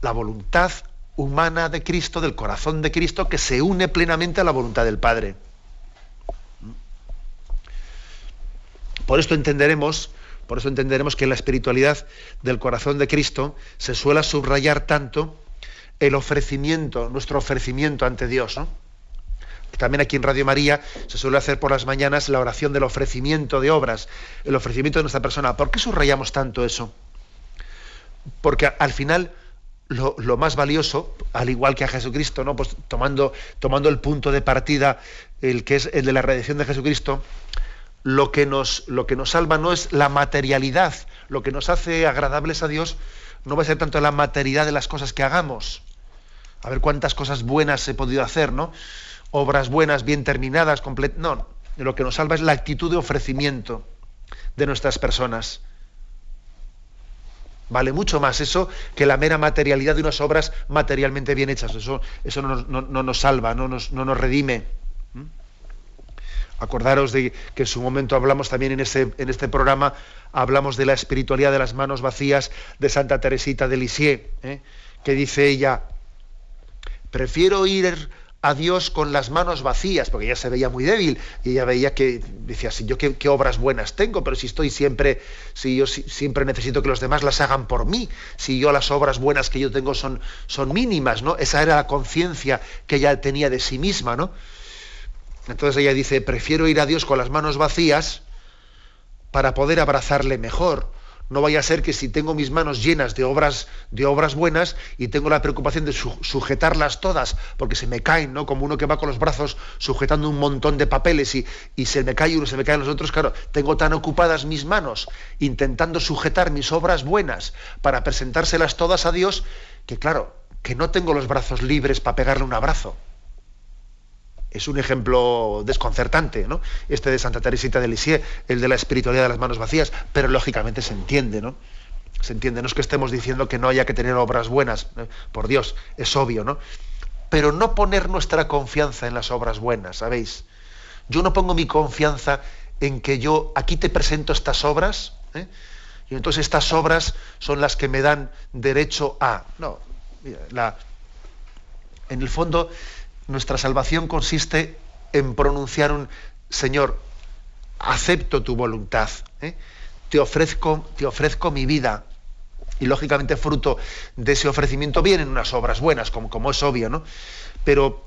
Speaker 2: la voluntad humana de Cristo, del corazón de Cristo, que se une plenamente a la voluntad del Padre. Por esto entenderemos por eso entenderemos que en la espiritualidad del corazón de Cristo se suele subrayar tanto el ofrecimiento, nuestro ofrecimiento ante Dios. También aquí en Radio María se suele hacer por las mañanas la oración del ofrecimiento de obras, el ofrecimiento de nuestra persona. ¿Por qué subrayamos tanto eso? Porque al final lo, más valioso, al igual que a Jesucristo, ¿no? Pues tomando, tomando el punto de partida, el que es el de la redención de Jesucristo, lo que, nos, lo que nos salva no es la materialidad, lo que nos hace agradables a Dios no va a ser tanto la materialidad de las cosas que hagamos. A ver cuántas cosas buenas he podido hacer, ¿no? Obras buenas, bien terminadas, completas. No, lo que nos salva es la actitud de ofrecimiento de nuestras personas. Vale mucho más eso que la mera materialidad de unas obras materialmente bien hechas. Eso, eso no, nos salva, no nos, no nos redime. Acordaros de que en su momento hablamos también en, en este programa, hablamos de la espiritualidad de las manos vacías de Santa Teresita de Lisieux, ¿eh? que dice ella, prefiero ir a Dios con las manos vacías, porque ella se veía muy débil y ella veía que decía, si yo qué, obras buenas tengo, pero si estoy siempre, si yo siempre necesito que los demás las hagan por mí, si yo las obras buenas que yo tengo son, son mínimas, ¿no? Esa era la conciencia que ella tenía de sí misma, ¿no? Entonces ella dice, prefiero ir a Dios con las manos vacías para poder abrazarle mejor. No vaya a ser que si tengo mis manos llenas de obras, de obras buenas y tengo la preocupación de sujetarlas todas, porque se me caen, ¿no? Como uno que va con los brazos sujetando un montón de papeles y, y se me cae uno, se me caen los otros, claro, tengo tan ocupadas mis manos intentando sujetar mis obras buenas para presentárselas todas a Dios, que claro, que no tengo los brazos libres para pegarle un abrazo es un ejemplo desconcertante, ¿no? Este de Santa Teresita de Lisieux, el de la espiritualidad de las manos vacías, pero lógicamente se entiende, ¿no? Se entiende, no es que estemos diciendo que no haya que tener obras buenas, ¿eh? por Dios, es obvio, ¿no? Pero no poner nuestra confianza en las obras buenas, ¿sabéis? Yo no pongo mi confianza en que yo aquí te presento estas obras, ¿eh? y entonces estas obras son las que me dan derecho a. No, la, en el fondo nuestra salvación consiste en pronunciar un Señor, acepto tu voluntad, ¿eh? te, ofrezco, te ofrezco mi vida. Y lógicamente fruto de ese ofrecimiento vienen unas obras buenas, como, como es obvio, ¿no? Pero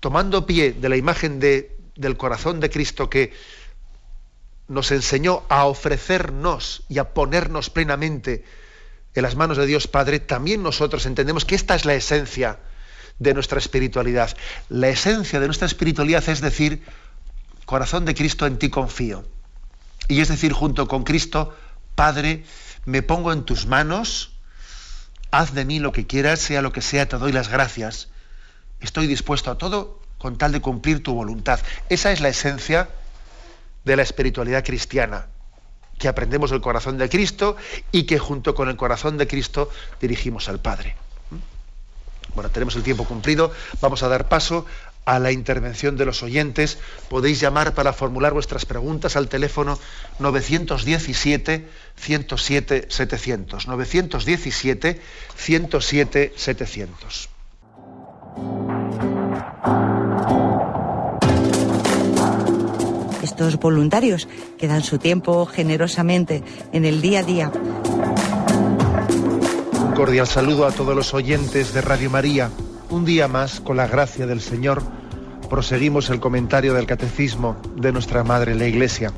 Speaker 2: tomando pie de la imagen de, del corazón de Cristo que nos enseñó a ofrecernos y a ponernos plenamente en las manos de Dios Padre, también nosotros entendemos que esta es la esencia de nuestra espiritualidad. La esencia de nuestra espiritualidad es decir, corazón de Cristo, en ti confío. Y es decir, junto con Cristo, Padre, me pongo en tus manos, haz de mí lo que quieras, sea lo que sea, te doy las gracias. Estoy dispuesto a todo con tal de cumplir tu voluntad. Esa es la esencia de la espiritualidad cristiana, que aprendemos del corazón de Cristo y que junto con el corazón de Cristo dirigimos al Padre. Bueno, tenemos el tiempo cumplido. Vamos a dar paso a la intervención de los oyentes. Podéis llamar para formular vuestras preguntas al teléfono 917 107 700. 917 107 700.
Speaker 4: Estos voluntarios que dan su tiempo generosamente en el día a día.
Speaker 2: Cordial saludo a todos los oyentes de Radio María. Un día más, con la gracia del Señor, proseguimos el comentario del Catecismo de nuestra Madre la Iglesia.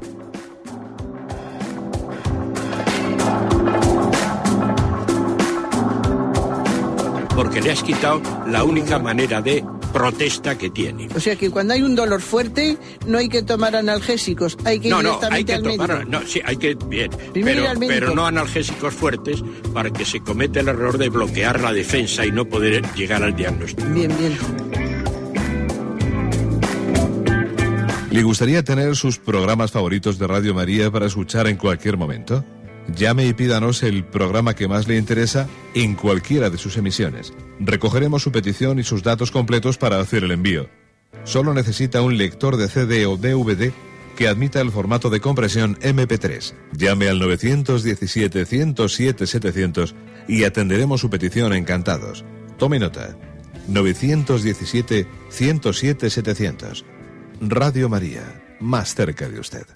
Speaker 5: Porque le has quitado la única manera de protesta que tiene.
Speaker 6: O sea que cuando hay un dolor fuerte no hay que tomar analgésicos, hay que ir
Speaker 5: no, no,
Speaker 6: directamente
Speaker 5: hay que
Speaker 6: al médico.
Speaker 5: tomar, no, sí, hay que, bien,
Speaker 6: Primero
Speaker 5: pero, pero no analgésicos fuertes para que se cometa el error de bloquear la defensa y no poder llegar al diagnóstico.
Speaker 6: Bien, bien.
Speaker 3: ¿Le gustaría tener sus programas favoritos de Radio María para escuchar en cualquier momento? Llame y pídanos el programa que más le interesa en cualquiera de sus emisiones. Recogeremos su petición y sus datos completos para hacer el envío. Solo necesita un lector de CD o DVD que admita el formato de compresión MP3. Llame al 917-107-700 y atenderemos su petición encantados. Tome nota. 917-107-700. Radio María, más cerca de usted.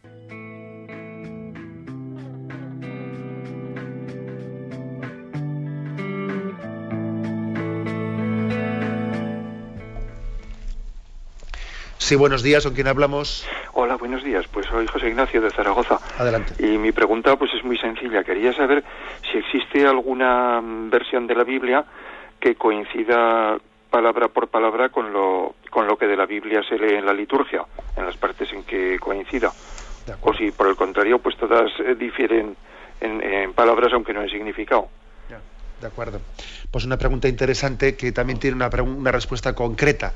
Speaker 2: Sí, buenos días, ¿con quién hablamos?
Speaker 7: Hola, buenos días. Pues soy José Ignacio de Zaragoza.
Speaker 2: Adelante.
Speaker 7: Y mi pregunta pues es muy sencilla. Quería saber si existe alguna mm, versión de la Biblia que coincida palabra por palabra con lo con lo que de la Biblia se lee en la liturgia, en las partes en que coincida. O si por el contrario pues todas eh, difieren en, en palabras aunque no en significado.
Speaker 2: De acuerdo. Pues una pregunta interesante que también tiene una, una respuesta concreta.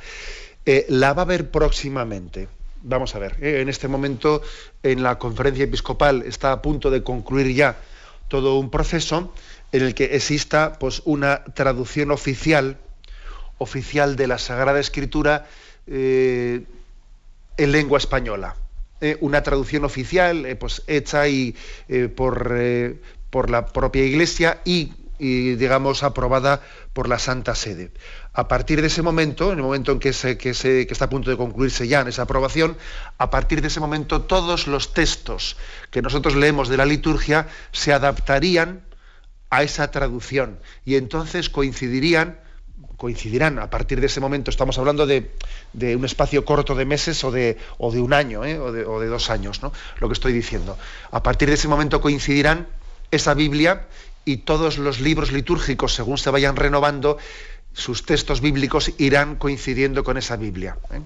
Speaker 2: Eh, la va a ver próximamente. Vamos a ver, eh, en este momento en la conferencia episcopal está a punto de concluir ya todo un proceso en el que exista pues una traducción oficial oficial de la Sagrada Escritura eh, en lengua española. Una traducción oficial pues hecha y, por, por la propia Iglesia y, y, digamos aprobada por la Santa Sede. A partir de ese momento, en el momento en que, se, que, se, que está a punto de concluirse ya en esa aprobación, a partir de ese momento todos los textos que nosotros leemos de la liturgia se adaptarían a esa traducción y entonces coincidirían coincidirán a partir de ese momento estamos hablando de, de un espacio corto de meses o de, o de un año ¿eh? o, de, o, de, dos años ¿no? lo que estoy diciendo a partir de ese momento coincidirán esa Biblia y todos los libros litúrgicos según se vayan renovando sus textos bíblicos irán coincidiendo con esa Biblia ¿eh?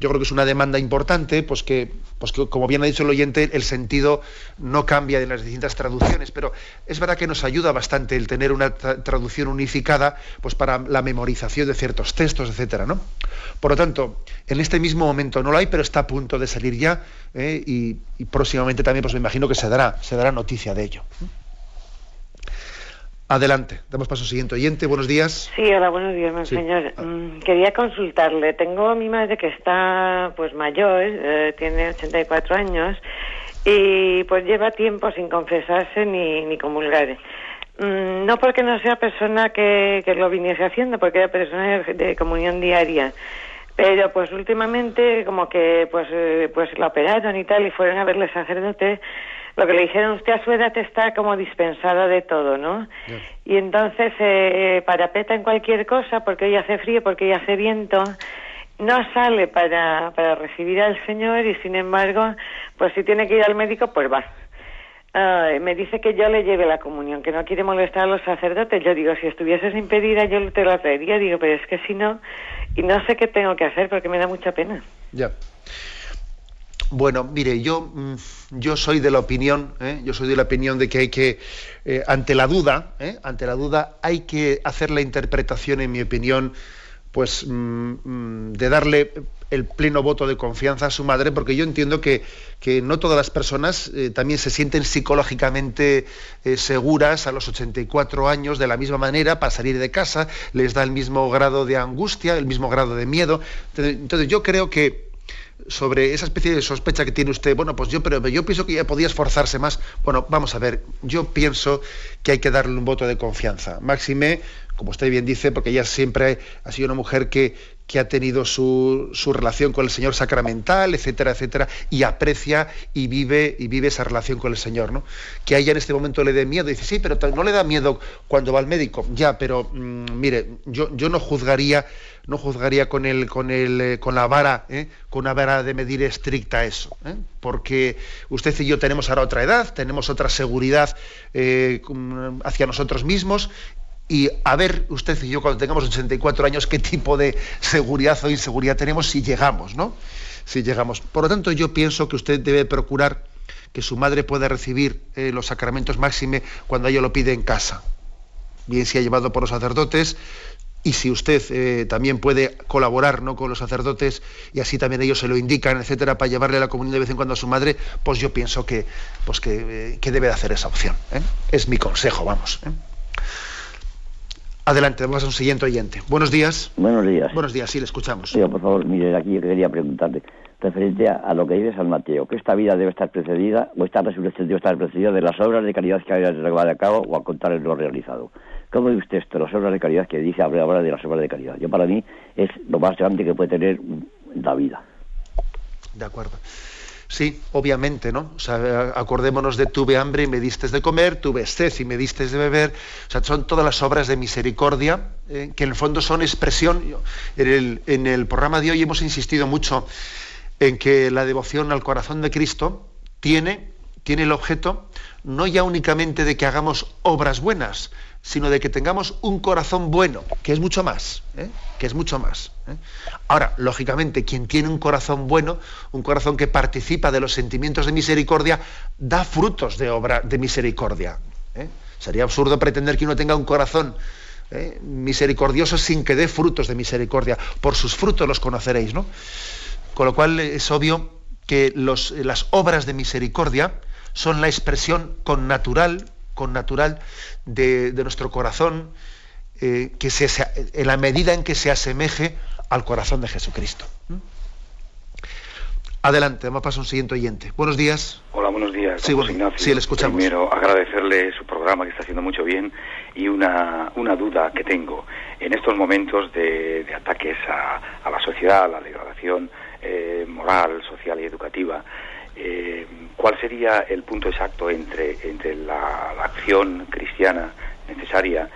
Speaker 2: yo creo que es una demanda importante, pues que, pues que, como bien ha dicho el oyente, el sentido no cambia de las distintas traducciones, pero es verdad que nos ayuda bastante el tener una tra traducción unificada, pues para la memorización de ciertos textos, etcétera, ¿no? Por lo tanto, en este mismo momento no lo hay, pero está a punto de salir ya, ¿eh? y, y, próximamente también, pues me imagino que se dará, se dará noticia de ello. Adelante, damos paso al siguiente oyente. Buenos días.
Speaker 8: Sí, hola, buenos días, monseñor. Sí. Mm, quería consultarle. Tengo a mi madre que está pues mayor, eh, tiene 84 años y pues lleva tiempo sin confesarse ni, ni comulgar. Mm, no porque no sea persona que, que lo viniese haciendo, porque era persona de, de comunión diaria. Pero pues últimamente como que pues eh, pues la operaron y tal y fueron a verle sacerdote lo que le dijeron, usted a su edad está como dispensada de todo, ¿no? Yes. Y entonces eh, parapeta en cualquier cosa porque hoy hace frío, porque hoy hace viento, no sale para, para recibir al Señor y sin embargo, pues si tiene que ir al médico, pues va. Uh, me dice que yo le lleve la comunión, que no quiere molestar a los sacerdotes. Yo digo, si estuvieses impedida, yo te la traería. Digo, pero es que si no, y no sé qué tengo que hacer porque me da mucha pena.
Speaker 2: Ya. Bueno, mire, yo, yo soy de la opinión, ¿eh? yo soy de la opinión de que hay que, eh, ante la duda, ¿eh? ante la duda, hay que hacer la interpretación, en mi opinión, pues mm, mm, de darle el pleno voto de confianza a su madre, porque yo entiendo que, que no todas las personas también se sienten psicológicamente seguras a los 84 años de la misma manera para salir de casa, les da el mismo grado de angustia, el mismo grado de miedo. Entonces yo creo que sobre esa especie de sospecha que tiene usted, bueno, pues yo, pero yo pienso que ya podía esforzarse más. Bueno, vamos a ver, yo pienso que hay que darle un voto de confianza. Máxime, como usted bien dice, porque ella siempre ha sido una mujer que, que ha tenido su, su, relación con el Señor sacramental, etcétera, etcétera, y aprecia y vive, y vive esa relación con el Señor, ¿no? Que a ella en este momento le dé miedo, dice, sí, pero no le da miedo cuando va al médico, ya, pero mm, mire, yo, yo no juzgaría, no juzgaría con el, con el, eh, con la vara, ¿eh? con una vara de medir estricta eso, ¿eh? porque usted y yo tenemos ahora otra edad, tenemos otra seguridad hacia nosotros mismos y a ver usted y yo cuando tengamos 84 años qué tipo de seguridad o inseguridad tenemos si llegamos, ¿no? Si llegamos. Por lo tanto, yo pienso que usted debe procurar que su madre pueda recibir los sacramentos máxime cuando ella lo pide en casa. Bien si ha llevado por los sacerdotes y si usted eh, también puede colaborar ¿no? con los sacerdotes y así también ellos se lo indican, etcétera, para llevarle la comunión de vez en cuando a su madre, pues yo pienso que, pues que, eh, que debe de hacer esa opción. ¿eh? Es mi consejo, vamos. ¿eh? Adelante, vamos a un siguiente oyente. Buenos días.
Speaker 9: Buenos días.
Speaker 2: Buenos días, sí, le escuchamos.
Speaker 9: Sí, por favor, mire, aquí yo quería preguntarle, referente a, a, lo que dice San Mateo, que esta vida debe estar precedida, o esta resurrección debe estar precedida de las obras de caridad que haya llevado a cabo, o al contrario, lo realizado. ¿Cómo ve usted las obras de caridad que dice ahora de las obras de caridad? Yo, para mí, es lo más grande que puede tener la vida.
Speaker 2: De acuerdo. Sí, obviamente, ¿no? O sea, acordémonos de tuve hambre y me diste de comer, tuve sed y me diste de beber. O sea, son todas las obras de misericordia eh, que en el fondo son expresión. En el, en el programa de hoy hemos insistido mucho en que la devoción al corazón de Cristo tiene, tiene el objeto no ya únicamente de que hagamos obras buenas, sino de que tengamos un corazón bueno, que es mucho más, ¿eh? que es mucho más. ¿eh? Ahora, lógicamente, quien tiene un corazón bueno, un corazón que participa de los sentimientos de misericordia, da frutos de obra de misericordia. ¿eh? Sería absurdo pretender que uno tenga un corazón misericordioso sin que dé frutos de misericordia. Por sus frutos los conoceréis, ¿no? Con lo cual es obvio que los, las obras de misericordia son la expresión con natural, con natural de, de nuestro corazón, eh, que se, en la medida en que se asemeje al corazón de Jesucristo. ¿Mm? Adelante, vamos a pasar un siguiente oyente. Buenos días.
Speaker 10: Hola, buenos días.
Speaker 2: Sí, bueno,
Speaker 10: Ignacio.
Speaker 2: sí, le escuchamos.
Speaker 10: Primero, agradecerle su programa que está haciendo mucho bien y una, una duda que tengo. En estos momentos de, de ataques a, a, la sociedad, a la degradación eh, moral, social y educativa, eh, ¿cuál sería el punto exacto entre, entre la, la acción cristiana necesaria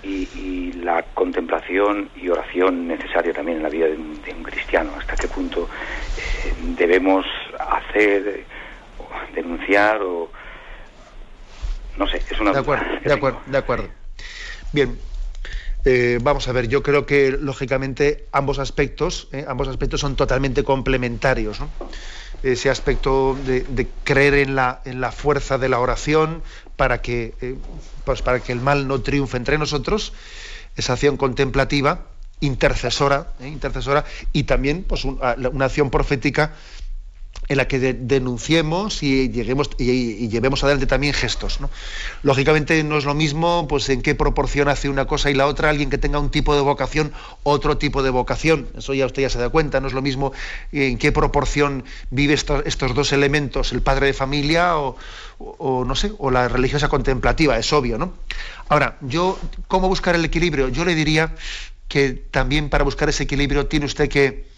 Speaker 10: y, y, la contemplación y oración necesaria también en la vida de un, de un cristiano? ¿Hasta qué punto eh, debemos hacer, o denunciar o... No sé, es una...
Speaker 2: De acuerdo, de acuerdo, de acuerdo. Bien, eh, vamos a ver, yo creo que lógicamente ambos aspectos, eh, ambos aspectos son totalmente complementarios. ¿no? Ese aspecto de, creer en la, en la fuerza de la oración para que, eh, pues para que el mal no triunfe entre nosotros, esa acción contemplativa, intercesora, intercesora y también pues, un, una acción profética en la que de, denunciemos y, lleguemos, y, llevemos adelante también gestos. ¿no? Lógicamente no es lo mismo pues, en qué proporción hace una cosa y la otra alguien que tenga un tipo de vocación, otro tipo de vocación. Eso ya usted ya se da cuenta, no es lo mismo en qué proporción vive estos, dos elementos, el padre de familia o, o, no sé, o la religiosa contemplativa, es obvio. ¿no? Ahora, yo, ¿cómo buscar el equilibrio? Yo le diría que también para buscar ese equilibrio tiene usted que,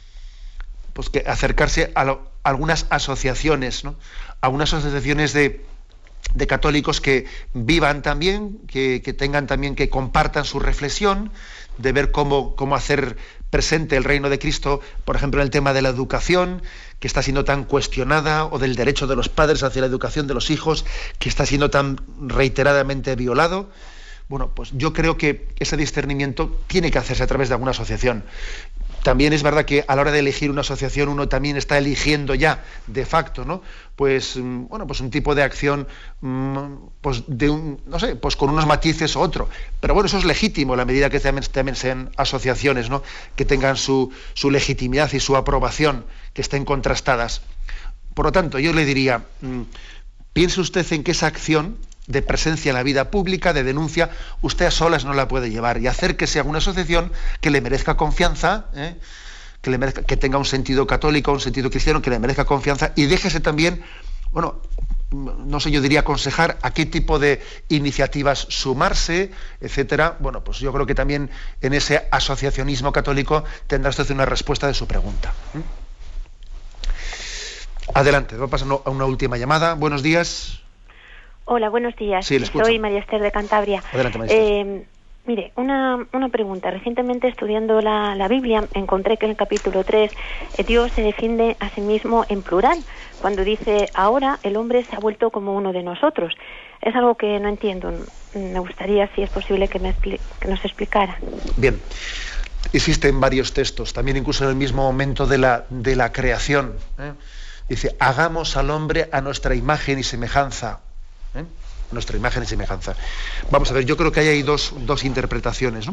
Speaker 2: pues, que acercarse a algunas asociaciones, ¿no? algunas asociaciones de, de, católicos que vivan también, que, que, tengan también, que compartan su reflexión, de ver cómo, cómo hacer presente el reino de Cristo, por ejemplo, en el tema de la educación, que está siendo tan cuestionada, o del derecho de los padres hacia la educación de los hijos, que está siendo tan reiteradamente violado. Bueno, pues yo creo que ese discernimiento tiene que hacerse a través de alguna asociación también es verdad que a la hora de elegir una asociación uno también está eligiendo ya de facto, ¿no? Pues mm, bueno, pues un tipo de acción, mm, pues de un, no sé, pues con unos matices o otro. Pero bueno, eso es legítimo la medida que también, sean asociaciones, ¿no? Que tengan su, su legitimidad y su aprobación, que estén contrastadas. Por lo tanto, yo le diría, mm, piense usted en que esa acción de presencia en la vida pública, de denuncia, usted a solas no la puede llevar y hacer que sea una asociación que le merezca confianza, ¿eh? que, le que tenga un sentido católico, un sentido cristiano, que le merezca confianza y déjese también, bueno, no sé, yo diría aconsejar a qué tipo de iniciativas sumarse, etcétera. Bueno, pues yo creo que también en ese asociacionismo católico tendrá usted una respuesta de su pregunta. Adelante, vamos pasando a una última llamada. Buenos días.
Speaker 11: Hola, buenos días. Soy María Esther de Cantabria.
Speaker 2: Adelante, María
Speaker 11: eh, mire, una, una pregunta. Recientemente estudiando la, la, Biblia encontré que en el capítulo 3 eh, Dios se defiende a sí mismo en plural, cuando dice, ahora el hombre se ha vuelto como uno de nosotros. Es algo que no entiendo. Me gustaría, si es posible, que, me que nos explicara.
Speaker 2: Bien. Existen varios textos, también incluso en el mismo momento de la, de la creación. ¿eh? Dice, hagamos al hombre a nuestra imagen y semejanza ¿eh? nuestra imagen y semejanza. Vamos a ver, yo creo que hay dos, dos interpretaciones.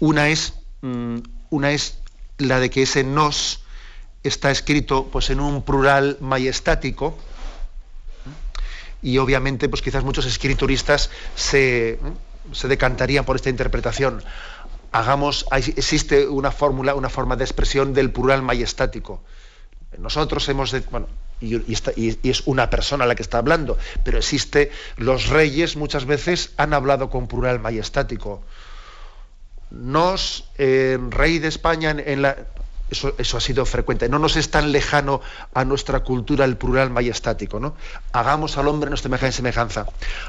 Speaker 2: Una, es, mm, una es la de que ese nos está escrito pues, en un plural majestático, y obviamente pues quizás muchos escrituristas se, se decantarían por esta interpretación. Hagamos, existe una fórmula, una forma de expresión del plural majestático. Nosotros hemos de, bueno, y, es una persona la que está hablando, pero existe, los reyes muchas veces han hablado con plural majestático. Nos, eh, rey de España, en, la, eso, ha sido frecuente. No nos es tan lejano a nuestra cultura el plural majestático. ¿no? Hagamos al hombre nuestra imagen semejanza.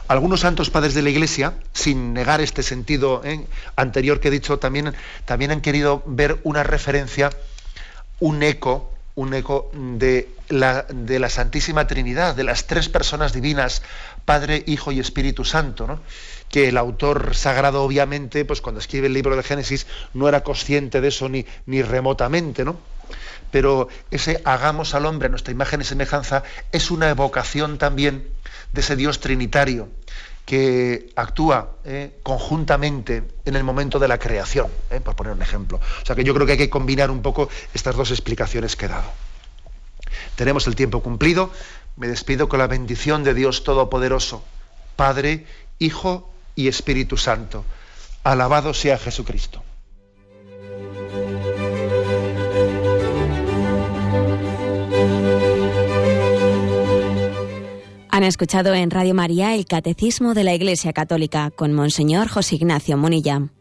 Speaker 2: Algunos santos padres de la Iglesia, sin negar este sentido ¿eh? anterior que he dicho, también, también han querido ver una referencia, un eco un eco de la, de la Santísima Trinidad, de las tres personas divinas, Padre, Hijo y Espíritu Santo, que el autor sagrado obviamente, pues cuando escribe el libro de Génesis, no era consciente de eso ni, ni remotamente, ¿no? Pero ese hagamos al hombre nuestra imagen y semejanza es una evocación también de ese Dios trinitario, que actúa eh, conjuntamente en el momento de la creación, eh, por poner un ejemplo. O sea que yo creo que hay que combinar un poco estas dos explicaciones que he dado. Tenemos el tiempo cumplido. Me despido con la bendición de Dios Todopoderoso, Padre, Hijo y Espíritu Santo. Alabado sea Jesucristo.
Speaker 1: Han escuchado en Radio María el Catecismo de la Iglesia Católica con Monseñor José Ignacio Munilla.